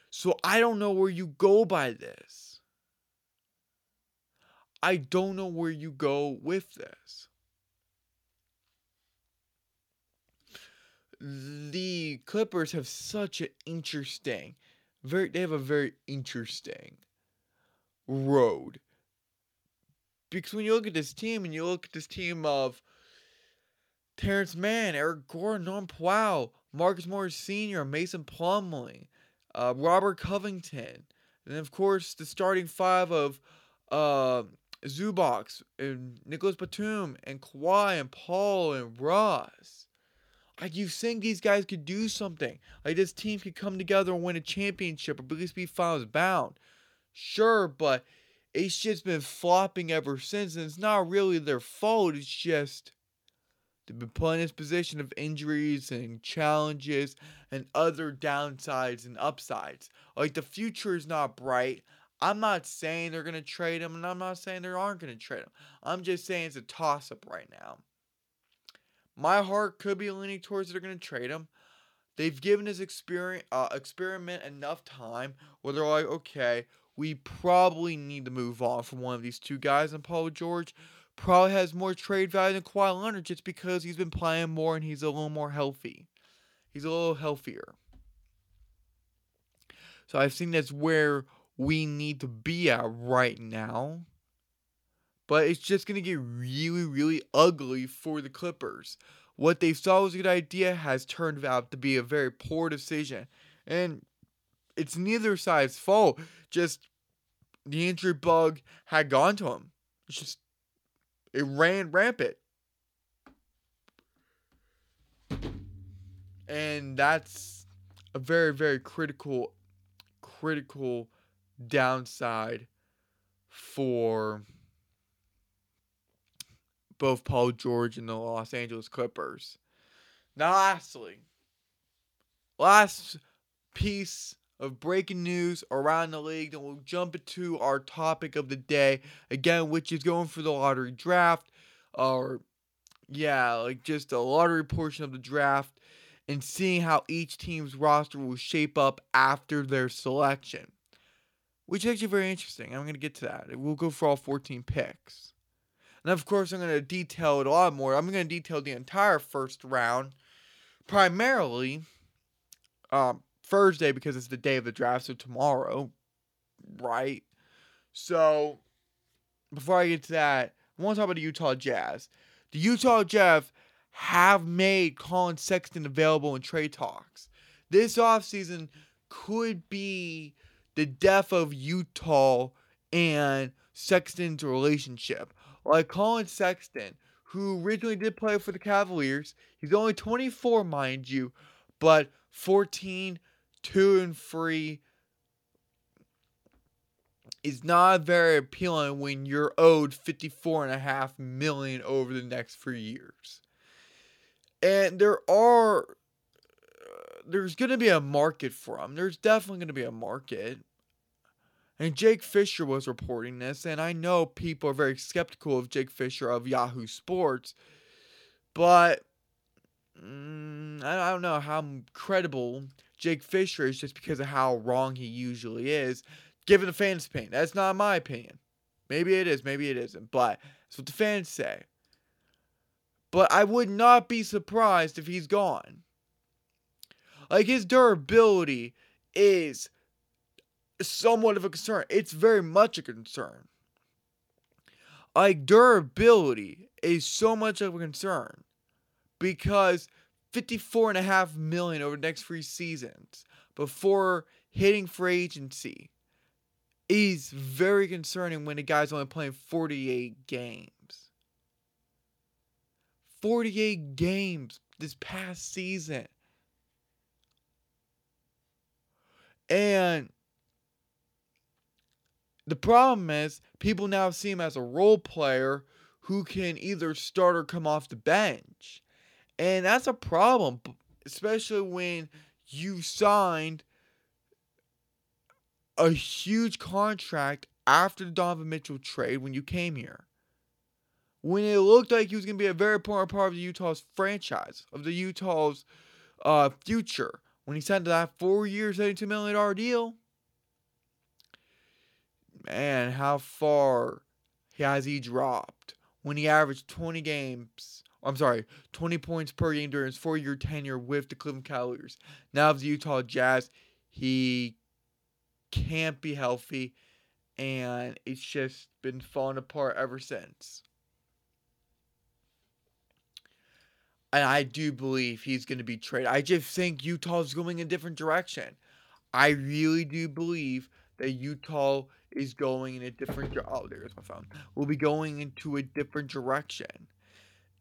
So I don't know where you go by this. I don't know where you go with this. The Clippers have such an interesting, very they have a very interesting road. Because when you look at this team and you look at this team of Terrence Mann, Eric Gordon, Norm Powell, Marcus Morris Sr., Mason Plumlee, uh, Robert Covington, and of course the starting five of uh, Zubac and Nicolas Batum and Kawhi and Paul and Ross. Like you think these guys could do something. Like this team could come together and win a championship or at least be finals bound. Sure, but it's just been flopping ever since, and it's not really their fault. It's just they've been put in this position of injuries and challenges and other downsides and upsides. Like the future is not bright. I'm not saying they're gonna trade him, and I'm not saying they aren't gonna trade him. I'm just saying it's a toss up right now. My heart could be leaning towards they're gonna trade him. They've given his experience uh, experiment enough time where they're like, okay, we probably need to move on from one of these two guys, and Paul George probably has more trade value than Kawhi Leonard just because he's been playing more and he's a little more healthy. He's a little healthier. So I think that's where we need to be at right now. But it's just going to get really, really ugly for the Clippers. What they saw was a good idea has turned out to be a very poor decision. And it's neither side's fault. Just the injury bug had gone to him. It's just, it ran rampant. And that's a very, very critical, critical downside for both Paul George and the Los Angeles Clippers. Now, lastly, last piece of breaking news around the league, and we'll jump into our topic of the day again, which is going for the lottery draft, or yeah, like just a lottery portion of the draft, and seeing how each team's roster will shape up after their selection which is actually very interesting. I'm going to get to that. We'll go for all 14 picks. And of course, I'm going to detail it a lot more. I'm going to detail the entire first round, primarily um, Thursday because it's the day of the draft, so tomorrow, right? So, before I get to that, I want to talk about the Utah Jazz. The Utah Jazz have made Collin Sexton available in trade talks. This offseason could be the death of Utah and Sexton's relationship. Like Collin Sexton, who originally did play for the Cavaliers, he's only 24, mind you, but 14, 2 and 3 is not very appealing when you're owed 54 and a half million over the next three years. And there are there's going to be a market for him. There's definitely going to be a market. And Jake Fisher was reporting this, and I know people are very skeptical of Jake Fisher of Yahoo Sports, but mm, I don't know how credible Jake Fisher is just because of how wrong he usually is, given the fans' opinion. That's not my opinion. Maybe it is, maybe it isn't, but that's what the fans say. But I would not be surprised if he's gone. Like his durability is somewhat of a concern. It's very much a concern. Like durability is so much of a concern because 54 and a half million over the next three seasons before hitting free agency is very concerning when a guy's only playing 48 games. 48 games this past season. And the problem is people now see him as a role player who can either start or come off the bench. And that's a problem, especially when you signed a huge contract after the Donovan Mitchell trade when you came here. When it looked like he was going to be a very important part of the Utah's franchise, of the Utah's uh, future, when he signed that four year, $72 million deal man, how far has he dropped when he averaged 20 games. I'm sorry, 20 points per game during his four-year tenure with the Cleveland Cavaliers. Now of the Utah Jazz, he can't be healthy, and it's just been falling apart ever since. And I do believe he's going to be traded. I just think Utah's going a different direction. I really do believe that Utah is going in a different. Oh, there's my phone. Will be going into a different direction,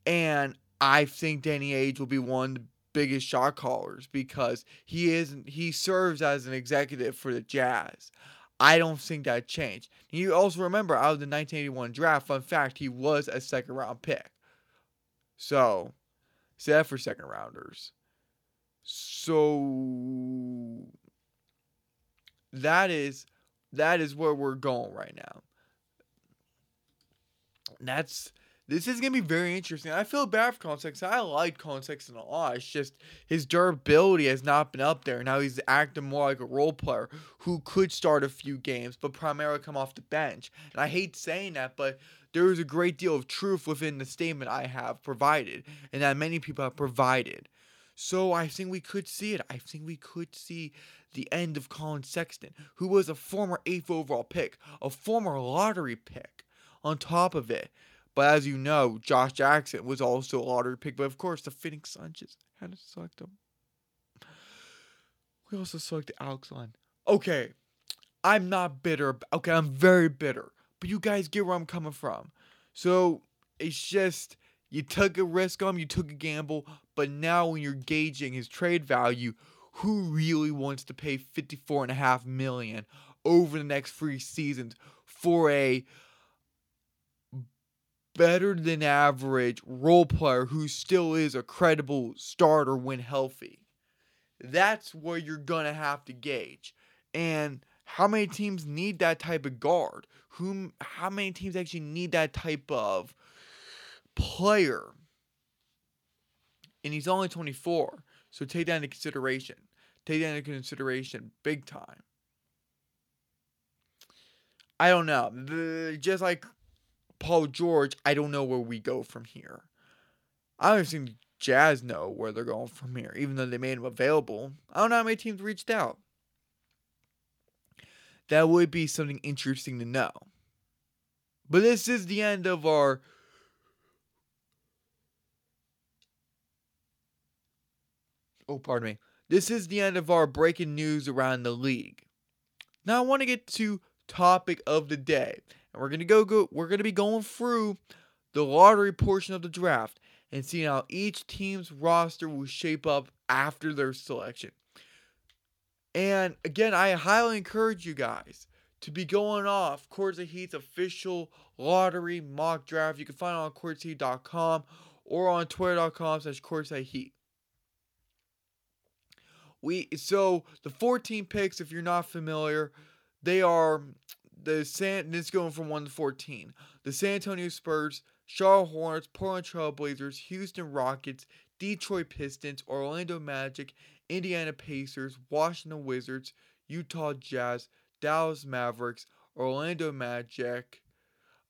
and I think Danny Ainge will be one of the biggest shot callers because he is he serves as an executive for the Jazz. I don't think that changed. You also remember out of the 1981 draft, fun fact, he was a second round pick. So, set for second rounders. So that is that is where we're going right now. That's this is gonna be very interesting. I feel bad for Context. I like Context a lot. It's just his durability has not been up there. Now he's acting more like a role player who could start a few games, but primarily come off the bench. And I hate saying that, but there is a great deal of truth within the statement I have provided, and that many people have provided. So I think we could see it. I think we could see the end of Collin Sexton, who was a former eighth overall pick, a former lottery pick on top of it. But as you know, Josh Jackson was also a lottery pick. But of course, the Phoenix Suns just had to select him. We also selected Alex Len. Okay, I'm not bitter. Okay, I'm very bitter. But you guys get where I'm coming from. So it's just you took a risk on him, you took a gamble, but now when you're gauging his trade value, who really wants to pay 54 and a half million over the next three seasons for a better than average role player who still is a credible starter when healthy? That's where you're gonna have to gauge. And how many teams need that type of guard? Whom how many teams actually need that type of player? And he's only 24. So take that into consideration. Take that into consideration big time. I don't know. Just like Paul George, I don't know where we go from here. I don't think Jazz know where they're going from here, even though they made him available. I don't know how many teams reached out. That would be something interesting to know. But this is the end of our Oh, pardon me. This is the end of our breaking news around the league. Now I want to get to topic of the day. And we're to go, go we're to be going through the lottery portion of the draft and seeing how each team's roster will shape up after their selection. And again, I highly encourage you guys to be going off Courtside Heat's official lottery mock draft. You can find it on courtsideheat.com or on twitter.com slash courtside heat. We so the 14 picks, if you're not familiar, they are the San. This going from one to 14. The San Antonio Spurs, Charlotte Hornets, Portland Trail Blazers, Houston Rockets, Detroit Pistons, Orlando Magic, Indiana Pacers, Washington Wizards, Utah Jazz, Dallas Mavericks, Orlando Magic,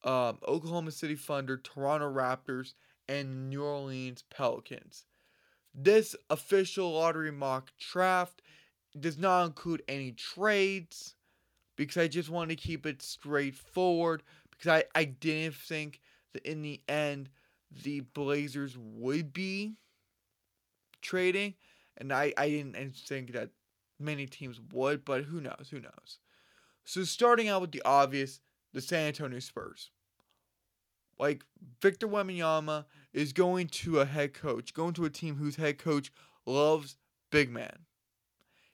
um, Oklahoma City Thunder, Toronto Raptors, and New Orleans Pelicans. This official lottery mock draft does not include any trades because I just wanted to keep it straightforward because I, I didn't think that in the end the Blazers would be trading and I, I didn't think that many teams would, but who knows, who knows. So starting out with the obvious, the San Antonio Spurs. Like Victor Wembanyama is going to a head coach, going to a team whose head coach loves big man.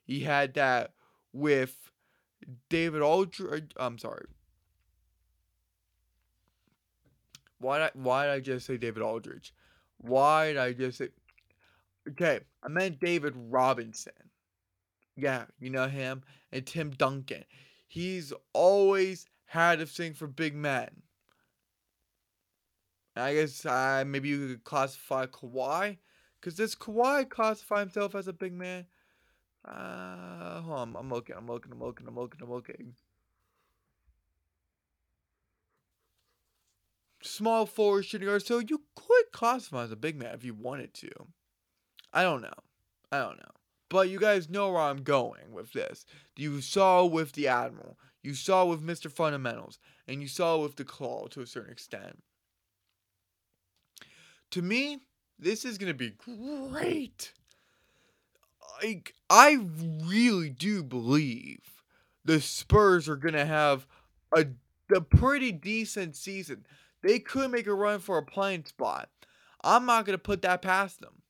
He had that with David Aldridge. I'm sorry. Why did I, why did I just say David Aldridge? Why did I just say? Okay, I meant David Robinson. Yeah, you know him and Tim Duncan. He's always had a thing for big men. I guess uh, maybe you could classify Kawhi, because does Kawhi classify himself as a big man? Uh, hold on, I'm looking, I'm looking, I'm looking, I'm looking, I'm looking. small forward shooting guard, so you could classify as a big man if you wanted to. I don't know. I don't know. But you guys know where I'm going with this. You saw with the Admiral, you saw with Mr. Fundamentals, and you saw with the Claw to a certain extent. To me, this is gonna be great. Like I really do believe the Spurs are gonna have a a pretty decent season. They could make a run for a playing spot. I'm not gonna put that past them.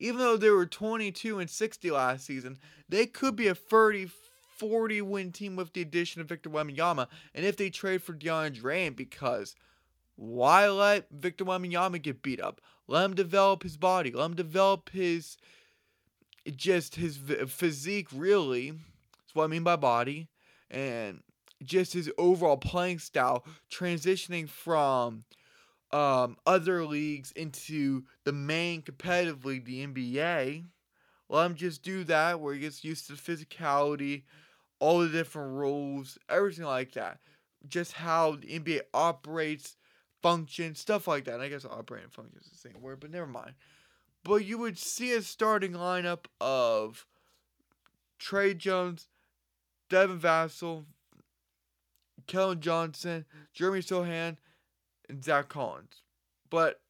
Even though they were 22 and 60 last season, they could be a 30 40 win team with the addition of Victor Wembanyama. And if they trade for DeAndre Ayton, because why let Victor Wembanyama get beat up? Let him develop his body. Let him develop his just his physique. Really, that's what I mean by body, and just his overall playing style, transitioning from um, other leagues into the main competitive league, the NBA. Let him just do that, where he gets used to the physicality, all the different rules, everything like that. Just how the NBA operates, functions, stuff like that. I guess operating function is the same word, but never mind. But you would see a starting lineup of Tre Jones, Devin Vassell, Keldon Johnson, Jeremy Sochan, and Zach Collins. But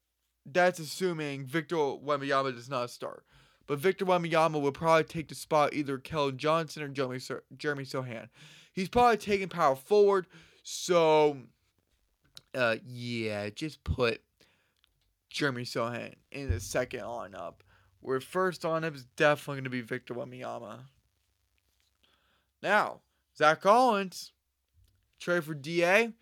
that's assuming Victor Wembanyama does not start. But Victor Wembanyama will probably take the spot either Keldon Johnson or Jeremy, Jeremy Sochan. He's probably taking power forward. So, uh, yeah, just put Jeremy Sochan in the second lineup. Where first lineup is definitely going to be Victor Wembanyama. Now, Zach Collins, trade for DA.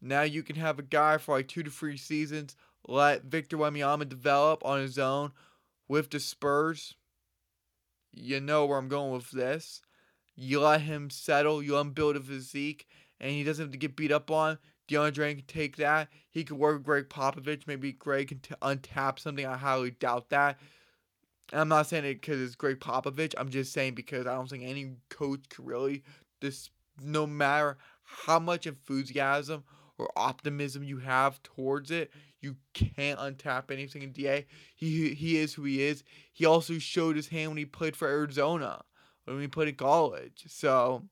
Now you can have a guy for like two to three seasons. Let Victor Wembanyama develop on his own with the Spurs. You know where I'm going with this. You let him settle. You let him build a physique, and he doesn't have to get beat up on. DeAndre can take that. He could work with Gregg Popovich. Maybe Greg can t- untap something. I highly doubt that. I'm not saying it because it's Gregg Popovich. I'm just saying because I don't think any coach could really, this, no matter how much enthusiasm or optimism you have towards it, you can't untap anything in DA. He he is who he is. He also showed his hand when he played for Arizona, when he played in college. So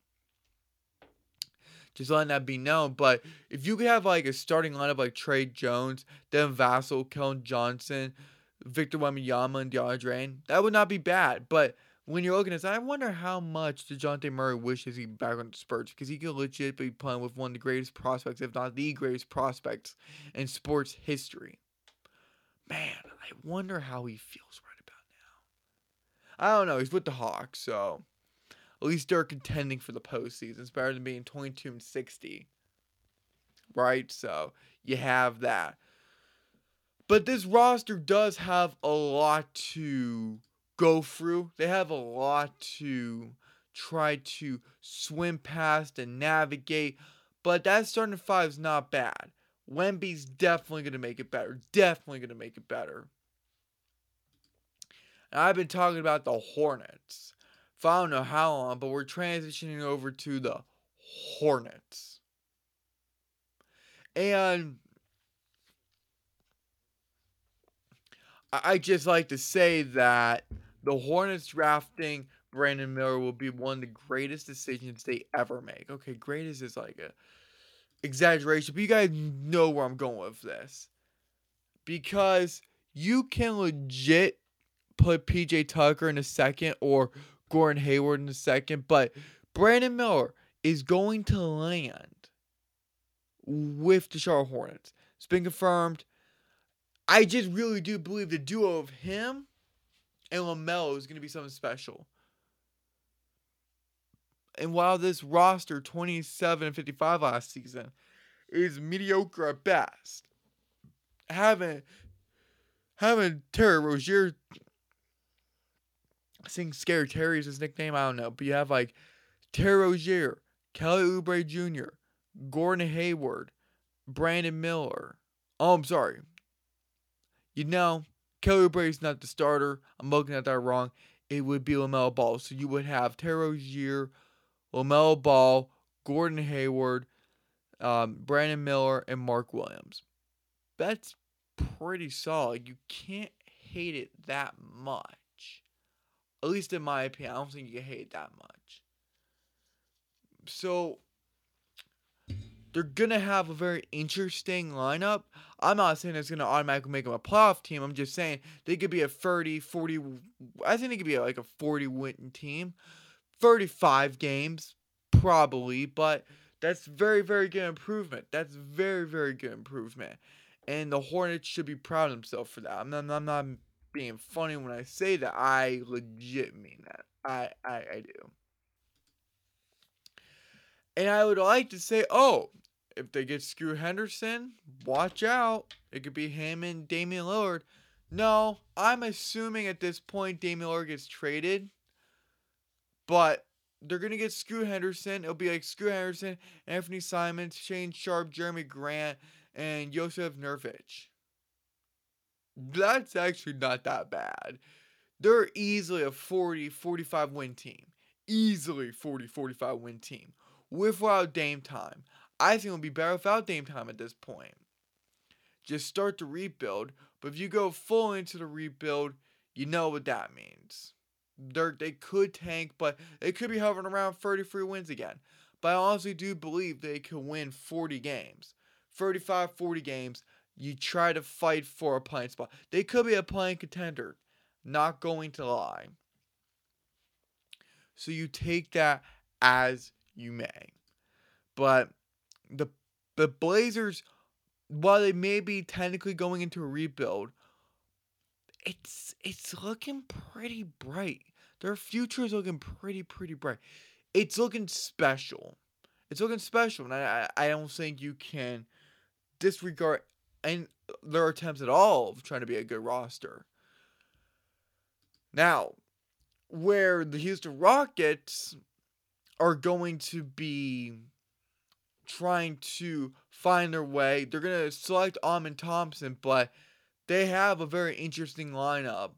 just letting that be known. But if you could have like a starting lineup like Tre Jones, Devin Vassell, Keldon Johnson, Victor Wembanyama, and DeAndre, that would not be bad. But when you're looking at that, I wonder how much Dejounte Murray wishes he'd be back on the Spurs because he could legit be playing with one of the greatest prospects, if not the greatest prospects in sports history. Man, I wonder how he feels right about now. I don't know. He's with the Hawks, so at least they're contending for the postseason. It's better than being 22 and 60. Right? So you have that. But this roster does have a lot to go through. They have a lot to try to swim past and navigate. But that starting five is not bad. Wemby's definitely going to make it better. Definitely going to make it better. And I've been talking about the Hornets for I don't know how long, but we're transitioning over to the Hornets. And I just like to say that the Hornets drafting Brandon Miller will be one of the greatest decisions they ever make. Okay, greatest is like a exaggeration, but you guys know where I'm going with this. Because you can legit put PJ Tucker in a second or Gordon Hayward in a second, but Brandon Miller is going to land with the Charlotte Hornets. It's been confirmed. I just really do believe the duo of him and LaMelo is going to be something special. And while this roster, 27 and 55 last season, is mediocre at best, having having Terry Rozier, I think Scary Terry is his nickname, I don't know, but you have like Terry Rozier, Kelly Oubre Jr., Gordon Hayward, Brandon Miller. Oh, I'm sorry. You know, Kelly Oubre is not the starter. I'm looking at that wrong. It would be LaMelo Ball. So you would have Terry Rozier, LaMelo Ball, Gordon Hayward, um, Brandon Miller, and Mark Williams. that's pretty solid. You can't hate it that much. At least in my opinion, I don't think you hate that much. So they're gonna have a very interesting lineup. I'm not saying it's gonna automatically make them a playoff team. I'm just saying they could be a 30, 40. I think they could be like a 40 win team, 35 games probably, but that's very very good improvement. That's very very good improvement, and the Hornets should be proud of themselves for that. I'm not, I'm not being funny when I say that. I legit mean that. I I, I do. And I would like to say, oh, if they get Scoot Henderson, watch out. It could be him and Damian Lillard. No, I'm assuming at this point Damian Lillard gets traded. But they're gonna get Scoot Henderson. It'll be like Scoot Henderson, Anthony Simons, Shaedon Sharpe, Jerami Grant, and Jusuf Nurkic. That's actually not that bad. They're easily a 40, 45 win team. Easily 40, 45 win team. With Without Dame time. I think it'll be better without Dame time at this point. Just start the rebuild, but if you go full into the rebuild, you know what that means. They're, they could tank, but they could be hovering around 33 wins again. But I honestly do believe they could win 40 games. 35, 40 games. You try to fight for a playing spot. They could be a playing contender. Not going to lie. So you take that as you may. But the the Blazers, while they may be technically going into a rebuild, it's it's looking pretty bright. Their future is looking pretty pretty bright. It's looking special. It's looking special, and I I, I don't think you can disregard and their attempts at all of trying to be a good roster. Now, where the Houston Rockets are going to be trying to find their way. They're going to select Amen Thompson, but they have a very interesting lineup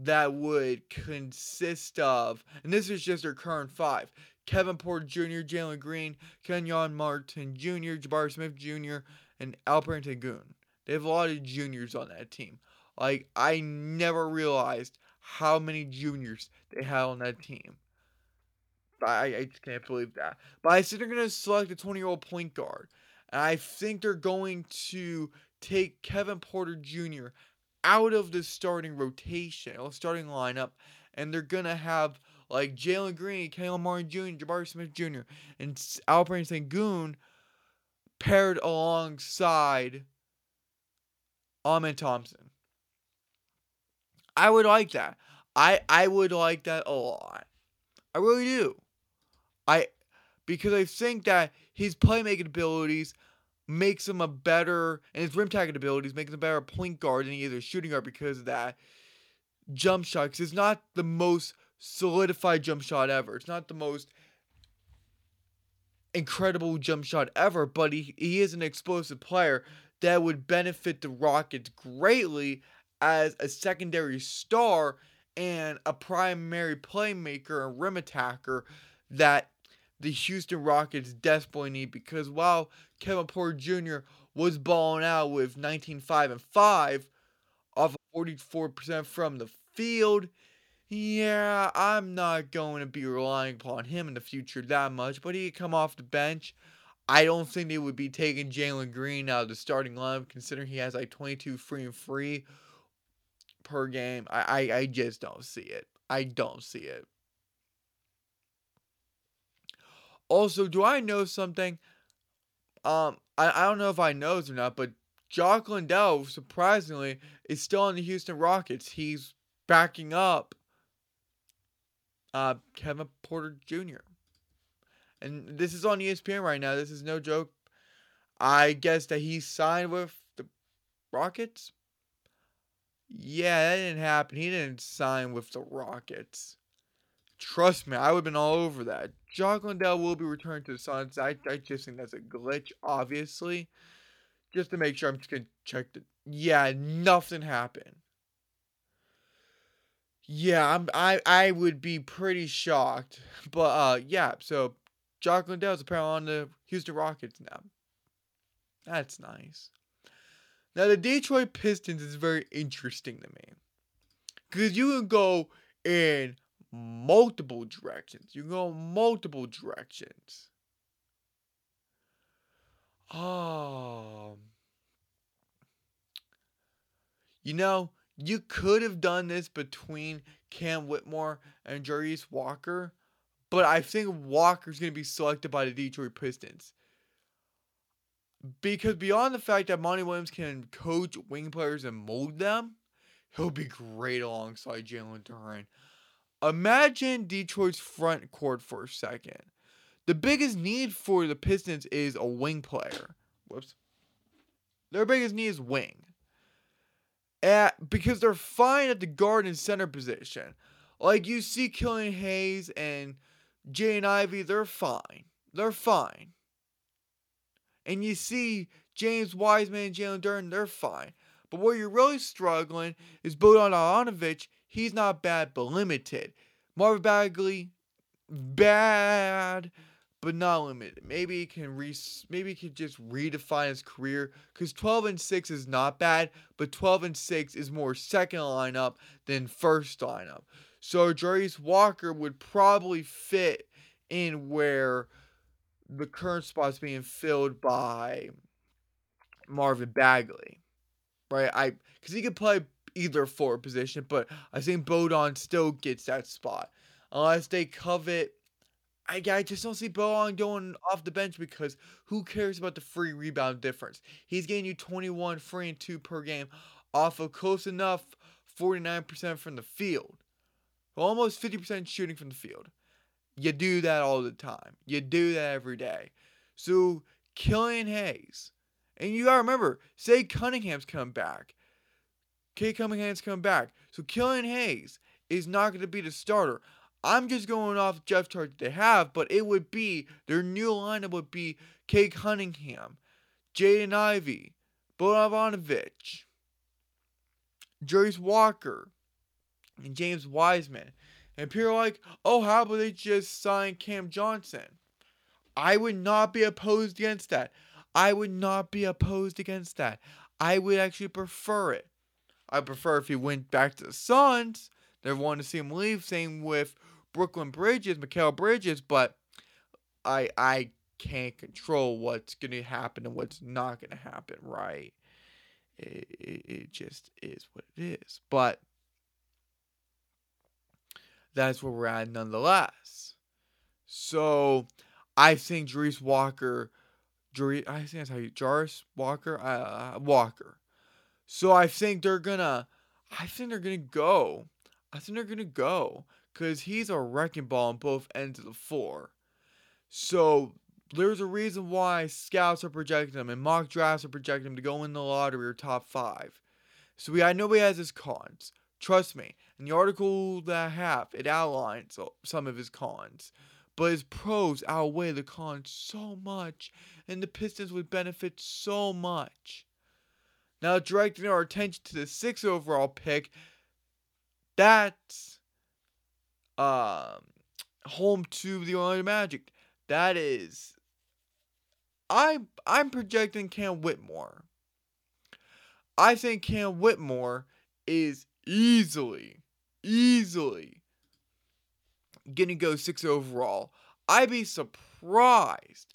that would consist of, and this is just their current five Kevin Porter Jr., Jalen Green, Kenyon Martin Jr., Jabari Smith Jr., and Alperen Sengun. They have a lot of juniors on that team. Like, I never realized how many juniors they had on that team. I, I just can't believe that. But I think they're going to select a 20 year old point guard. And I think they're going to take Kevin Porter Jr. out of the starting rotation or starting lineup. And they're going to have like Jalen Green, Kale Martin Jr., Jabari Smith Jr., and Alperen Sengun paired alongside Um, Amen Thompson. I would like that. I I would like that a lot. I really do. I because I think that his playmaking abilities makes him a better and his rim tagging abilities makes him a better point guard than he is a shooting guard because of that jump shot. Because it's not the most solidified jump shot ever. It's not the most incredible jump shot ever, but he, he is an explosive player that would benefit the Rockets greatly as a secondary star and a primary playmaker and rim attacker that the Houston Rockets desperately need because while Kevin Porter Jr. was balling out with 19 5 and 5 off 44% from the field, yeah, I'm not going to be relying upon him in the future that much, but he could come off the bench. I don't think they would be taking Jalen Green out of the starting lineup considering he has like 22 free and free per game. I, I, I just don't see it. I don't see it. Also, do I know something? Um, I, I don't know if I knows or not, but Jock Landale, surprisingly, is still on the Houston Rockets. He's backing up uh, Kevin Porter Jr. And this is on ESPN right now. This is no joke. I guess that he signed with the Rockets. Yeah, that didn't happen. He didn't sign with the Rockets. Trust me, I would have been all over that. Jock Landale will be returned to the Suns. I, I just think that's a glitch, obviously. Just to make sure I'm just going to check the. Yeah, nothing happened. Yeah, I'm, I I would be pretty shocked. But uh yeah, so Jock Landale's apparently on the Houston Rockets now. That's nice. Now the Detroit Pistons is very interesting to me. Cause you can go in multiple directions. You can go multiple directions. Um You know, you could have done this between Cam Whitmore and Jarace Walker, but I think Walker's going to be selected by the Detroit Pistons. Because beyond the fact that Monty Williams can coach wing players and mold them, he'll be great alongside Jalen Duren. Imagine Detroit's front court for a second. The biggest need for the Pistons is a wing player. Whoops. Their biggest need is wing at because they're fine at the guard and center position. Like you see Killian Hayes and Jaden Ivey, they're fine. They're fine. And you see James Wiseman and Jalen Duren, they're fine. But where you're really struggling is Bogdan Bogdanovic. He's not bad, but limited. Marvin Bagley, bad, but not limited. Maybe he can re maybe he can just redefine his career because 12 and 6 is not bad, but 12 and 6 is more second lineup than first lineup. So Jarace Walker would probably fit in where the current spot's being filled by Marvin Bagley. Right? I because he could play either forward position, but I think Bodon still gets that spot. Unless they covet I, I just don't see Bojan going off the bench because who cares about the free rebound difference? He's getting you 21 free and 2 per game off of close enough 49% from the field. Almost 50% shooting from the field. You do that all the time. You do that every day. So Killian Hayes. And you gotta remember, say Cunningham's come back. Cade Cunningham's come back. So Killian Hayes is not gonna be the starter. I'm just going off Jeff chart that they have, but it would be their new lineup would be Cade Cunningham, Jaden Ivey, Bogdanovic, Jarace Walker, and James Wiseman. And people are like, oh, how about they just sign Cam Johnson? I would not be opposed against that. I would not be opposed against that. I would actually prefer it. I prefer if he went back to the Suns. Never wanted to see him leave. Same with Brooklyn Bridges, Mikal Bridges, but I I can't control what's gonna happen and what's not gonna happen, right? It, it, it just is what it is. But that's where we're at nonetheless. So I think Jarace Walker, Jarace, I think that's how you Jarace Walker, uh, Walker. So I think they're gonna, I think they're gonna go. I think they're gonna go because he's a wrecking ball on both ends of the floor. So there's a reason why scouts are projecting him and mock drafts are projecting him to go in the lottery or top five. So we I know he has his cons. Trust me. In the article that I have, it outlines some of his cons. But his pros outweigh the cons so much, and the Pistons would benefit so much. Now, directing our attention to the sixth overall pick, that's um, home to the Orlando Magic. That is, I'm I'm projecting Cam Whitmore. I think Cam Whitmore is easily, easily gonna go six overall. I'd be surprised.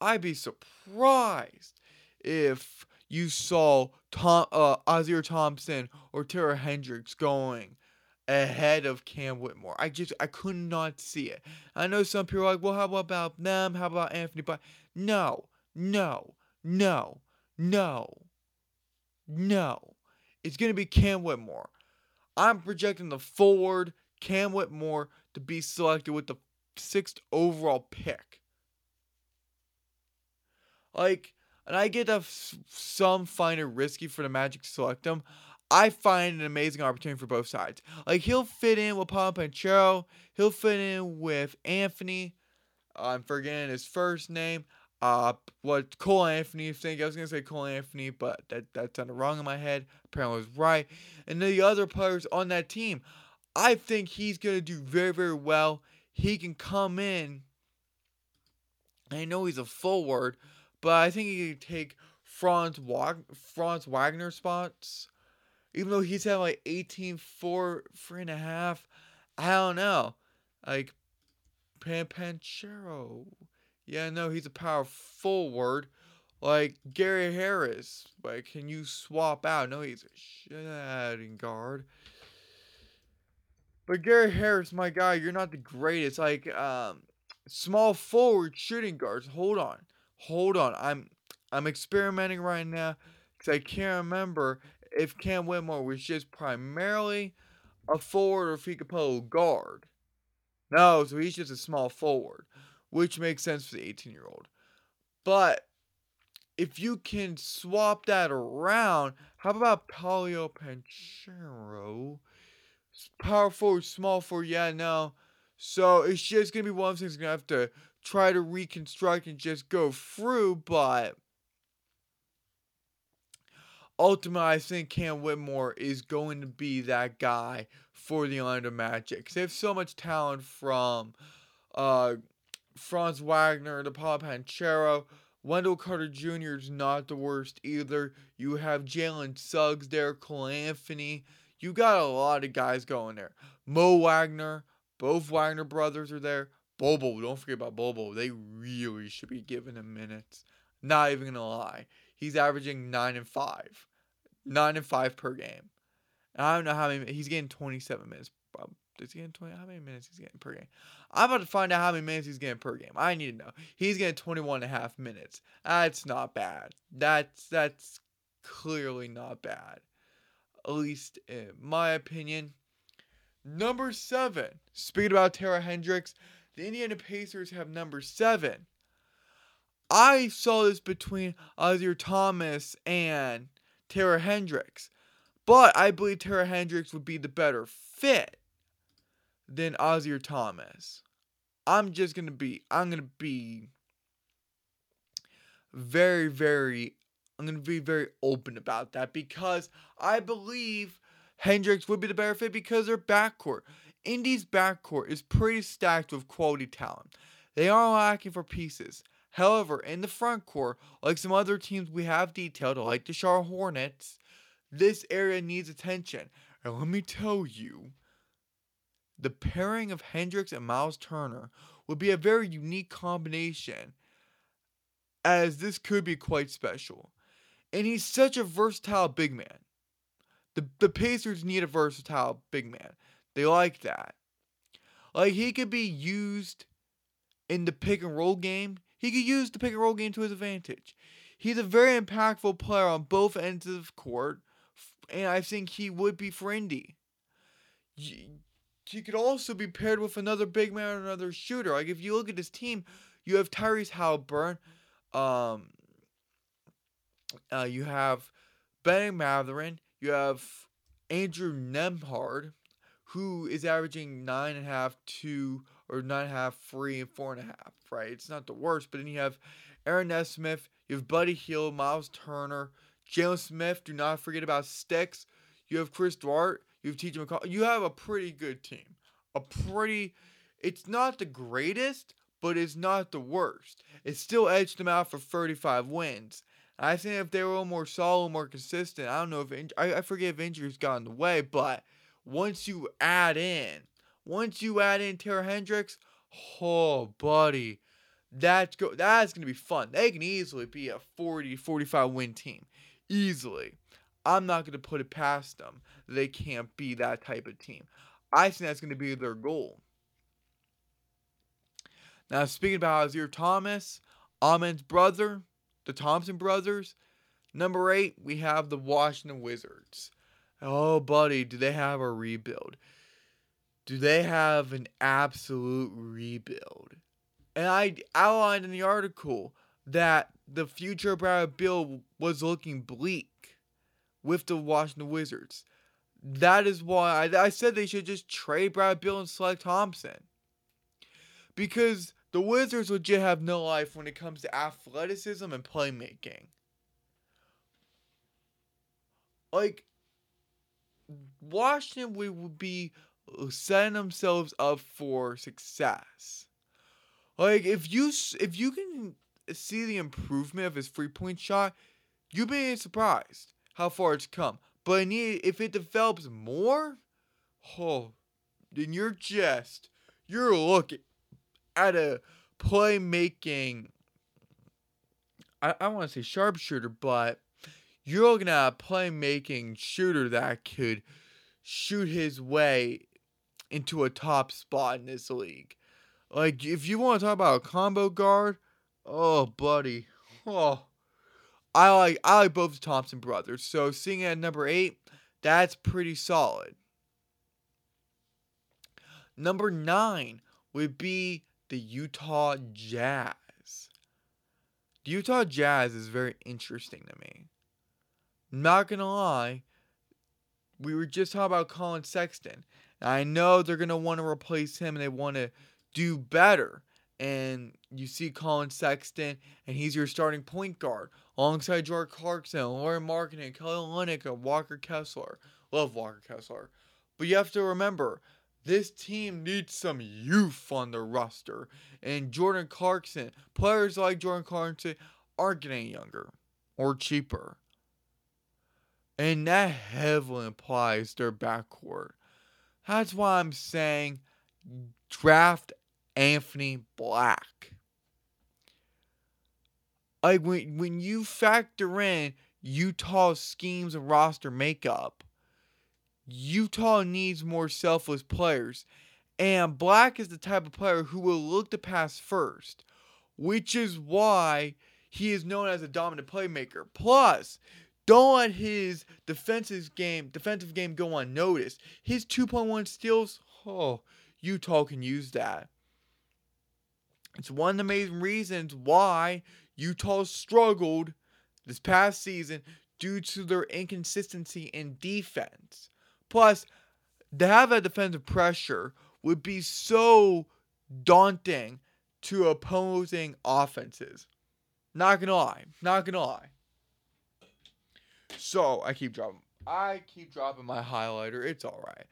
I'd be surprised if you saw Tom, uh, Ausar Thompson or Taylor Hendricks going ahead of Cam Whitmore. I just I could not see it. I know some people are like, well, how about them? How about Anthony? But no, no, no, no, no. It's gonna be Cam Whitmore. I'm projecting the forward Cam Whitmore to be selected with the sixth overall pick. Like, and I get that some find it risky for the Magic to select him. I find an amazing opportunity for both sides. Like he'll fit in with Paolo Banchero. He'll fit in with Anthony. I'm forgetting his first name. Uh, what Cole Anthony think? I was gonna say Cole Anthony, but that that sounded wrong in my head. Apparently, I was right. And the other players on that team, I think he's gonna do very very well. He can come in. I know he's a forward, but I think he can take Franz Wag- Franz Wagner spots. Even though he's had like 18, 4, three and a half. I don't know. Like Pan Banchero. Yeah, no, he's a power forward. Like Gary Harris. Like, can you swap out? No, he's a shooting guard. But Gary Harris, my guy, you're not the greatest. Like, um, small forward shooting guards. Hold on, hold on. I'm I'm experimenting right now because I can't remember if Cam Whitmore was just primarily a forward or if he could play guard. No, so he's just a small forward, which makes sense for the 18 year old. But if you can swap that around, how about Paolo Banchero? Power forward, small forward, yeah, no. So it's just gonna be one of those things gonna have to try to reconstruct and just go through, but ultimately I think Cam Whitmore is going to be that guy for the Orlando Magic. They have so much talent from uh Franz Wagner to Paolo Banchero. Wendell Carter Jr. is not the worst either. You have Jalen Suggs there, Cole Anthony. You got a lot of guys going there. Mo Wagner, both Wagner brothers are there. Bol Bol, don't forget about Bol Bol. They really should be giving him minutes. Not even gonna lie. He's averaging nine and five. Nine and five per game. I don't know how many he's getting 27 minutes. Is he getting 20? How many minutes he's getting per game? I'm about to find out how many minutes he's getting per game. I need to know. He's getting 21 and a half minutes. That's not bad. That's that's clearly not bad. At least in my opinion. Number seven. Speaking about Tara Hendricks, the Indiana Pacers have number seven. I saw this between Isaiah Thomas and Tara Hendricks. But I believe Tara Hendricks would be the better fit than Ozzy or Thomas. I'm just gonna be I'm gonna be very, very I'm gonna be very open about that because I believe Hendricks would be the better fit because their backcourt. Indy's backcourt is pretty stacked with quality talent. They are lacking for pieces. However, in the front court, like some other teams we have detailed, like the Charlotte Hornets, this area needs attention. And let me tell you, the pairing of Hendricks and Miles Turner would be a very unique combination, as this could be quite special. And he's such a versatile big man. The, the Pacers need a versatile big man. They like that. Like, he could be used in the pick and roll game. He could use the pick and roll game to his advantage. He's a very impactful player on both ends of the court, and I think he would be for Indy he could also be paired with another big man or another shooter. Like if you look at this team, you have Tyrese Halliburton, um, uh, you have Ben Mathurin, you have Andrew Nembhard, who is averaging nine and a half, two or nine and a half, three and four and a half. Right, it's not the worst, but then you have Aaron Nesmith, you have Buddy Hield, Miles Turner, Jalen Smith. Do not forget about Sticks. You have Chris Duarte. You have TJ McCall. You have a pretty good team. A pretty. It's not the greatest, but it's not the worst. It still edged them out for 35 wins. I think if they were a little more solid, more consistent, I don't know if I, I forget if injuries got in the way, but once you add in, once you add in Tara Hendricks, oh buddy, that's go that's gonna be fun. They can easily be a 40, 45 win team, easily. I'm not gonna put it past them they can't be that type of team. I think that's going to be their goal. Now, speaking about Isaiah Thomas, Amen's brother, the Thompson brothers, number eight, we have the Washington Wizards. Oh, buddy, do they have a rebuild? Do they have an absolute rebuild? And I outlined in the article that the future of Bradley Beal was looking bleak with the Washington Wizards. That is why I, I said they should just trade Brad Bill and select Thompson. Because the Wizards legit have no life when it comes to athleticism and playmaking. Like, Washington would be setting themselves up for success. Like if you if you can see the improvement of his three point shot, you'd be surprised how far it's come. But if it develops more, oh, then you're just you're looking at a playmaking. I, I want to say sharpshooter, but you're looking at a playmaking shooter that could shoot his way into a top spot in this league. Like, if you want to talk about a combo guard, oh, buddy, oh, I like I like both the Thompson brothers. So seeing at number eight, that's pretty solid. Number nine would be the Utah Jazz. The Utah Jazz is very interesting to me. Not gonna lie, we were just talking about Collin Sexton. I know they're gonna want to replace him and they want to do better. And you see Collin Sexton, and he's your starting point guard alongside Jordan Clarkson, Lauri Markkanen, Kelly Olynyk, and Walker Kessler. Love Walker Kessler. But you have to remember, this team needs some youth on the roster. And Jordan Clarkson, players like Jordan Clarkson aren't getting younger or cheaper. And that heavily implies their backcourt. That's why I'm saying draft Anthony Black. Like when when you factor in Utah's schemes and roster makeup, Utah needs more selfless players. And Black is the type of player who will look to pass first, which is why he is known as a dominant playmaker. Plus, don't let his defensive game defensive game go unnoticed. His 2.1 steals, oh, Utah can use that. It's one of the main reasons why Utah struggled this past season due to their inconsistency in defense. Plus, to have that defensive pressure would be so daunting to opposing offenses. Not gonna lie. Not gonna lie. So I keep dropping. I keep dropping my highlighter. It's all right.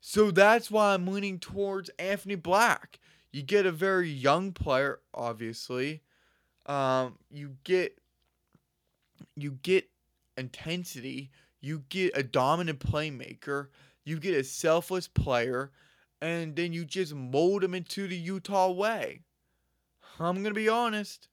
So that's why I'm leaning towards Anthony Black. You get a very young player, obviously. Um, you get you get intensity. You get a dominant playmaker. You get a selfless player, and then you just mold him into the Utah way. I'm gonna be honest.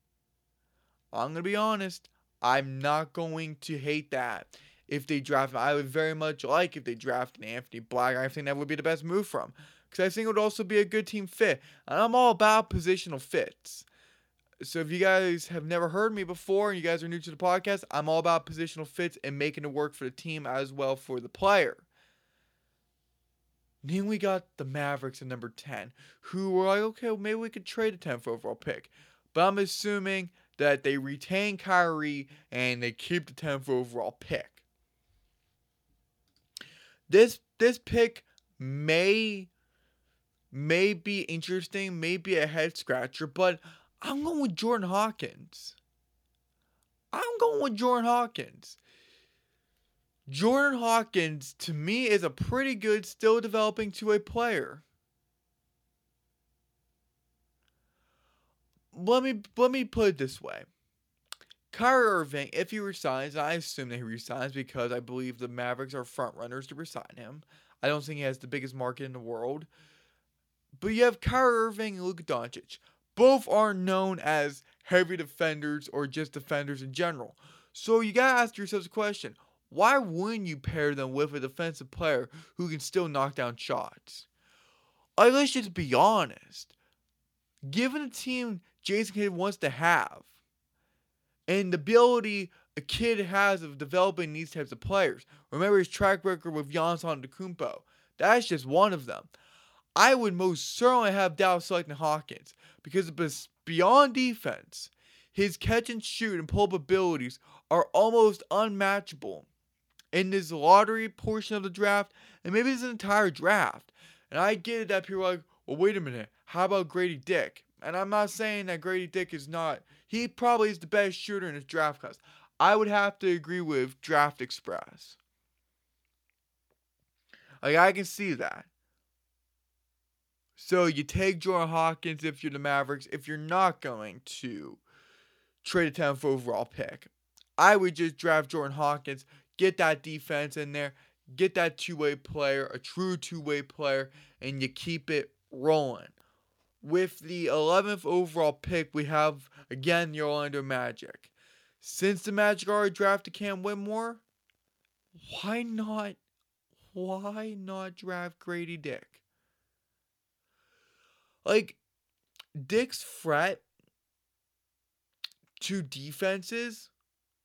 I'm gonna be honest. I'm not going to hate that if they draft. I would very much like if they draft an Anthony Black. I think that would be the best move from because I think it would also be a good team fit. And I'm all about positional fits. So if you guys have never heard me before and you guys are new to the podcast, I'm all about positional fits and making it work for the team as well for the player. Then we got the Mavericks at number 10, who were like, okay, well, maybe we could trade a 10th overall pick. But I'm assuming that they retain Kyrie and they keep the 10th overall pick. This this pick may may be interesting, may be a head scratcher, but I'm going with Jordan Hawkins. I'm going with Jordan Hawkins. Jordan Hawkins to me is a pretty good still developing to a player. let me let me put it this way. Kyrie Irving, if he resigns, I assume that he resigns because I believe the Mavericks are front runners to resign him. I don't think he has the biggest market in the world. But you have Kyrie Irving and Luka Doncic. Both are known as heavy defenders or just defenders in general. So you gotta ask yourself a question. Why wouldn't you pair them with a defensive player who can still knock down shots? Like, let's just be honest. Given a team Jason Kidd wants to have. And the ability a kid has of developing these types of players. Remember his track record with Giannis Antetokounmpo. That's just one of them. I would most certainly have Dallas selecting Hawkins because beyond defense, his catch and shoot and pull abilities are almost unmatchable in this lottery portion of the draft and maybe this entire draft. And I get it that people are like, well, wait a minute, how about Grady Dick? And I'm not saying that Grady Dick is not. He probably is the best shooter in his draft class. I would have to agree with Draft Express. Like I can see that. So you take Jordan Hawkins if you're the Mavericks. If you're not going to trade a 10th overall pick, I would just draft Jordan Hawkins, get that defense in there, get that two way player, a true two way player, and you keep it rolling. With the 11th overall pick, we have again the Orlando Magic. Since the Magic already drafted Cam Whitmore, why not? Why not draft Grady Dick? Like, Dick's threat to defenses,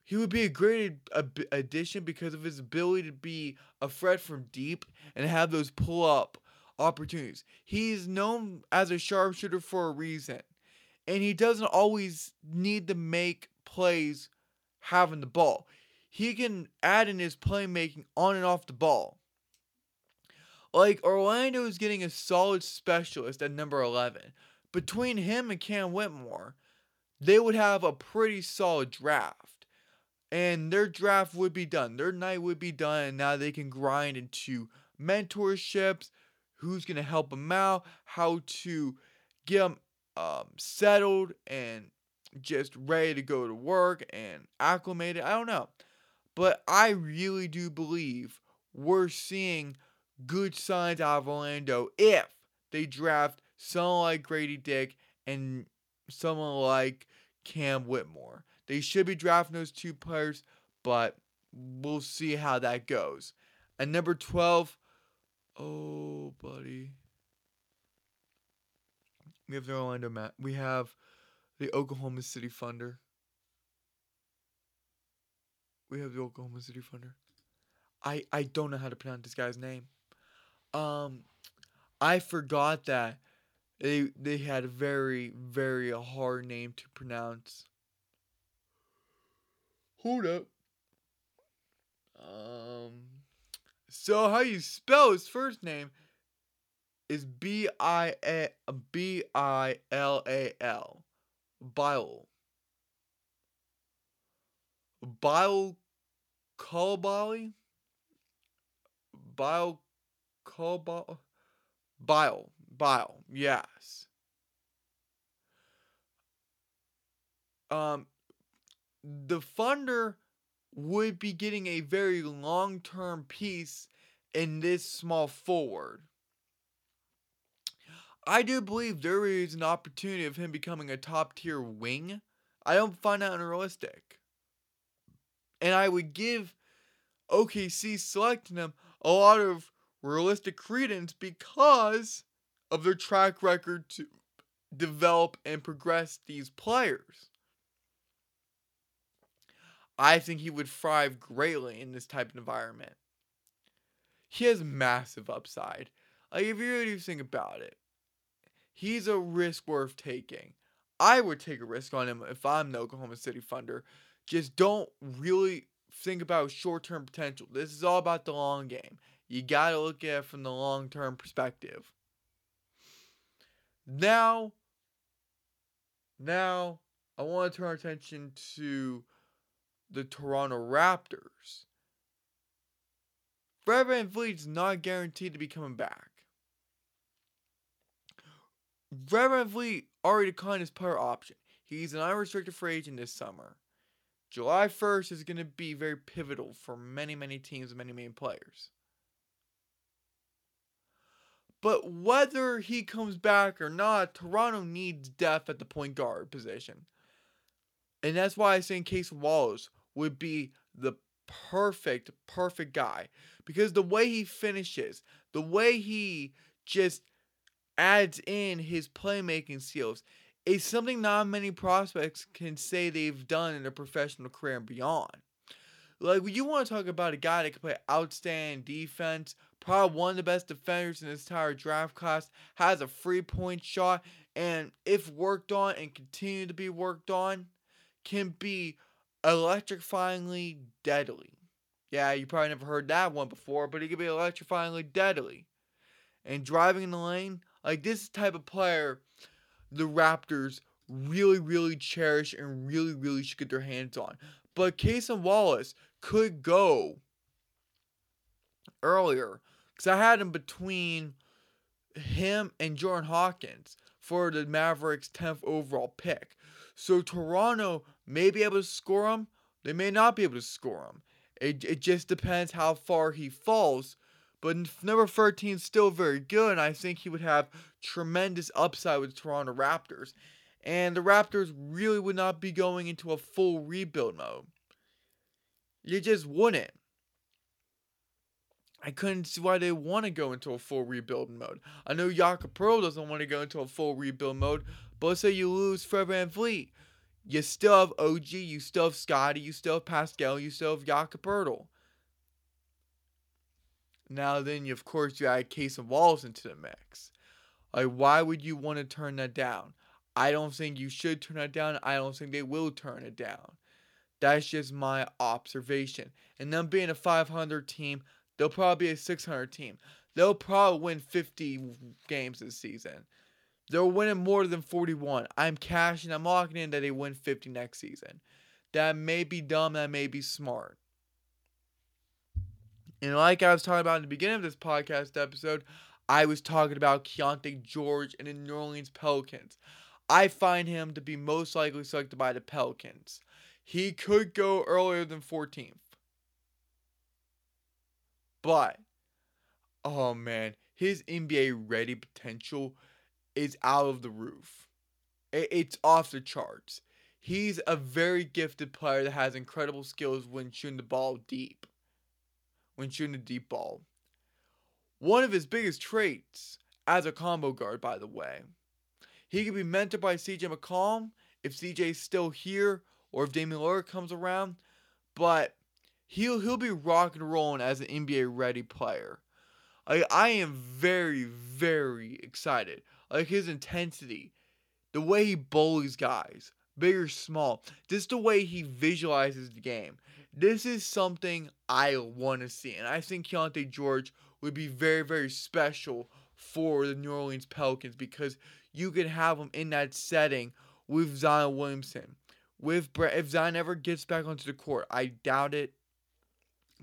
he would be a great ad- addition because of his ability to be a threat from deep and have those pull up opportunities. He's known as a sharpshooter for a reason, and he doesn't always need to make plays having the ball. He can add in his playmaking on and off the ball. Like Orlando is getting a solid specialist at number 11. Between him and Cam Whitmore, they would have a pretty solid draft. And their draft would be done. Their night would be done, and now they can grind into mentorships, who's going to help them out, how to get them um, settled and just ready to go to work and acclimated. I don't know. But I really do believe we're seeing good signs out of Orlando if they draft someone like Grady Dick and someone like Cam Whitmore. They should be drafting those two players, but we'll see how that goes. And number 12, oh, buddy. We have the Orlando Matt. We have the Oklahoma City Thunder. We have the Oklahoma City Thunder. I I don't know how to pronounce this guy's name. Um, I forgot that they they had a very very hard name to pronounce. Hold up. Um, so how you spell his first name is B I A B I L A L. Bile. Bile Colbali? Bile Colbal Bile. Bile. Yes. Um the funder would be getting a very long-term piece in this small forward. I do believe there is an opportunity of him becoming a top tier wing. I don't find that unrealistic. And I would give OKC selecting him a lot of realistic credence because of their track record to develop and progress these players. I think he would thrive greatly in this type of environment. He has massive upside. Like if you really think about it, he's a risk worth taking. I would take a risk on him if I'm the Oklahoma City Thunder. Just don't really think about short term potential. This is all about the long game. You got to look at it from the long term perspective. Now, now I want to turn our attention to the Toronto Raptors. Fred VanVleet's not guaranteed to be coming back. Fred VanVleet already declined his player option. He's an unrestricted free agent this summer. July 1st is going to be very pivotal for many, many teams and many, many players. But whether he comes back or not, Toronto needs depth at the point guard position. And that's why I think Cason Wallace would be the perfect, perfect guy. Because the way he finishes, the way he just adds in his playmaking skills is something not many prospects can say they've done in their professional career and beyond. Like, you want to talk about a guy that can play outstanding defense, probably one of the best defenders in this entire draft class, has a free point shot, and if worked on and continue to be worked on, can be electrifyingly deadly. Yeah, you probably never heard that one before, but he could be electrifyingly deadly. And driving in the lane, like this type of player, the Raptors really, really cherish and really, really should get their hands on. But Cason Wallace could go earlier because I had him between him and Jordan Hawkins for the Mavericks' 10th overall pick. So Toronto may be able to score him, They may not be able to score him. It, it just depends how far he falls. But number 13 is still very good, and I think he would have tremendous upside with Toronto Raptors. And the Raptors really would not be going into a full rebuild mode. You just wouldn't. I couldn't see why they want to go into a full rebuild mode. I know Jakob Pearl doesn't want to go into a full rebuild mode, but let's say you lose Fred VanVleet. You still have OG, you still have Scottie, you still have Pascal, you still have Jakob Poeltl. Now then, you, of course, you add Cason Wallace into the mix. Like, why would you want to turn that down? I don't think you should turn it down. I don't think they will turn it down. That's just my observation. And them being a 500 team, they'll probably be a 600 team. They'll probably win 50 games this season. They're winning more than 41. I'm cashing, I'm locking in that they win 50 next season. That may be dumb, that may be smart. And like I was talking about in the beginning of this podcast episode, I was talking about Keyonte George and the New Orleans Pelicans. I find him to be most likely selected by the Pelicans. He could go earlier than 14th. But, oh man, his NBA ready potential is out of the roof. It's off the charts. He's a very gifted player that has incredible skills when shooting the ball deep. When shooting the deep ball. One of his biggest traits as a combo guard, by the way. He could be mentored by CJ McCollum if CJ's still here or if Damian Lillard comes around, but he'll he'll be rock and rolling as an NBA ready player. Like I am very very excited. Like his intensity, the way he bullies guys, big or small, just the way he visualizes the game. This is something I want to see, and I think Keyonte George would be very very special for the New Orleans Pelicans because you can have him in that setting with Zion Williamson. With Brett, if Zion ever gets back onto the court, I doubt it.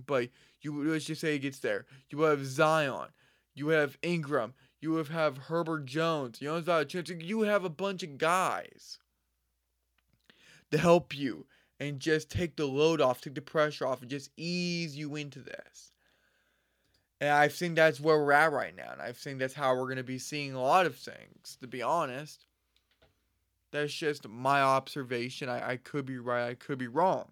But you let's just say he gets there. You have Zion, you have Ingram, you would have Herbert Jones, you know, you have a bunch of guys to help you and just take the load off, take the pressure off, and just ease you into this. And I think that's where we're at right now. And I think that's how we're going to be seeing a lot of things, to be honest. That's just my observation. I, I could be right, I could be wrong.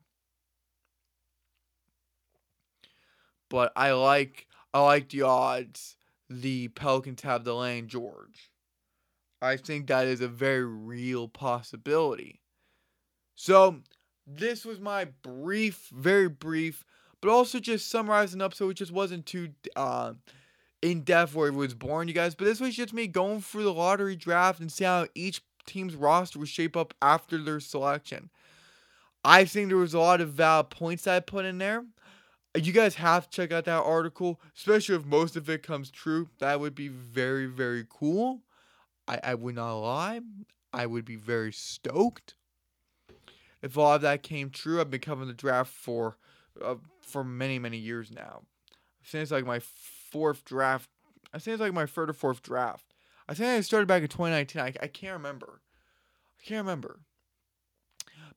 But I like I like the odds the Pelicans have the Lane George. I think that is a very real possibility. So this was my brief, very brief but also just summarizing up so it just wasn't too uh, in depth where it was boring, you guys. But this was just me going through the lottery draft and see how each team's roster would shape up after their selection. I think there was a lot of valid points I put in there. You guys have to check out that article, especially if most of it comes true. That would be very, very cool. I, I would not lie. I would be very stoked if all of that came true. I've been covering the draft for uh, for many many years now. It's like my fourth draft. I think it's like my third or fourth draft. I think I started back in 2019. I, I can't remember. I can't remember.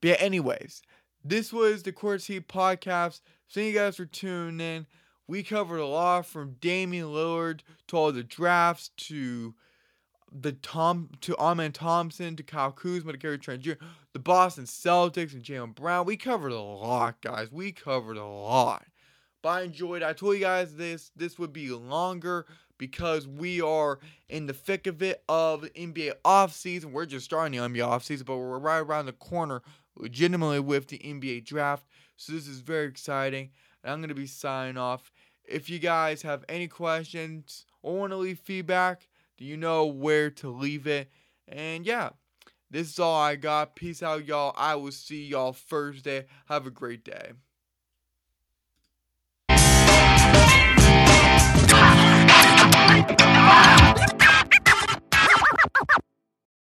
But yeah, anyways, this was the Court Seat Podcast. Thank you guys for tuning in. We covered a lot from Damian Lillard to all the drafts to the Tom to Amen Thompson to Kyle Kuzma to Gary Trent Jr., the Boston Celtics and Jaylen Brown. We covered a lot, guys. We covered a lot. But I enjoyed. I told you guys this this would be longer because we are in the thick of it of NBA offseason. We're just starting the NBA offseason, but we're right around the corner legitimately with the NBA draft. So this is very exciting. And I'm going to be signing off. If you guys have any questions or want to leave feedback, do you know where to leave it? And yeah, this is all I got. Peace out, y'all. I will see y'all Thursday. Have a great day. Ah!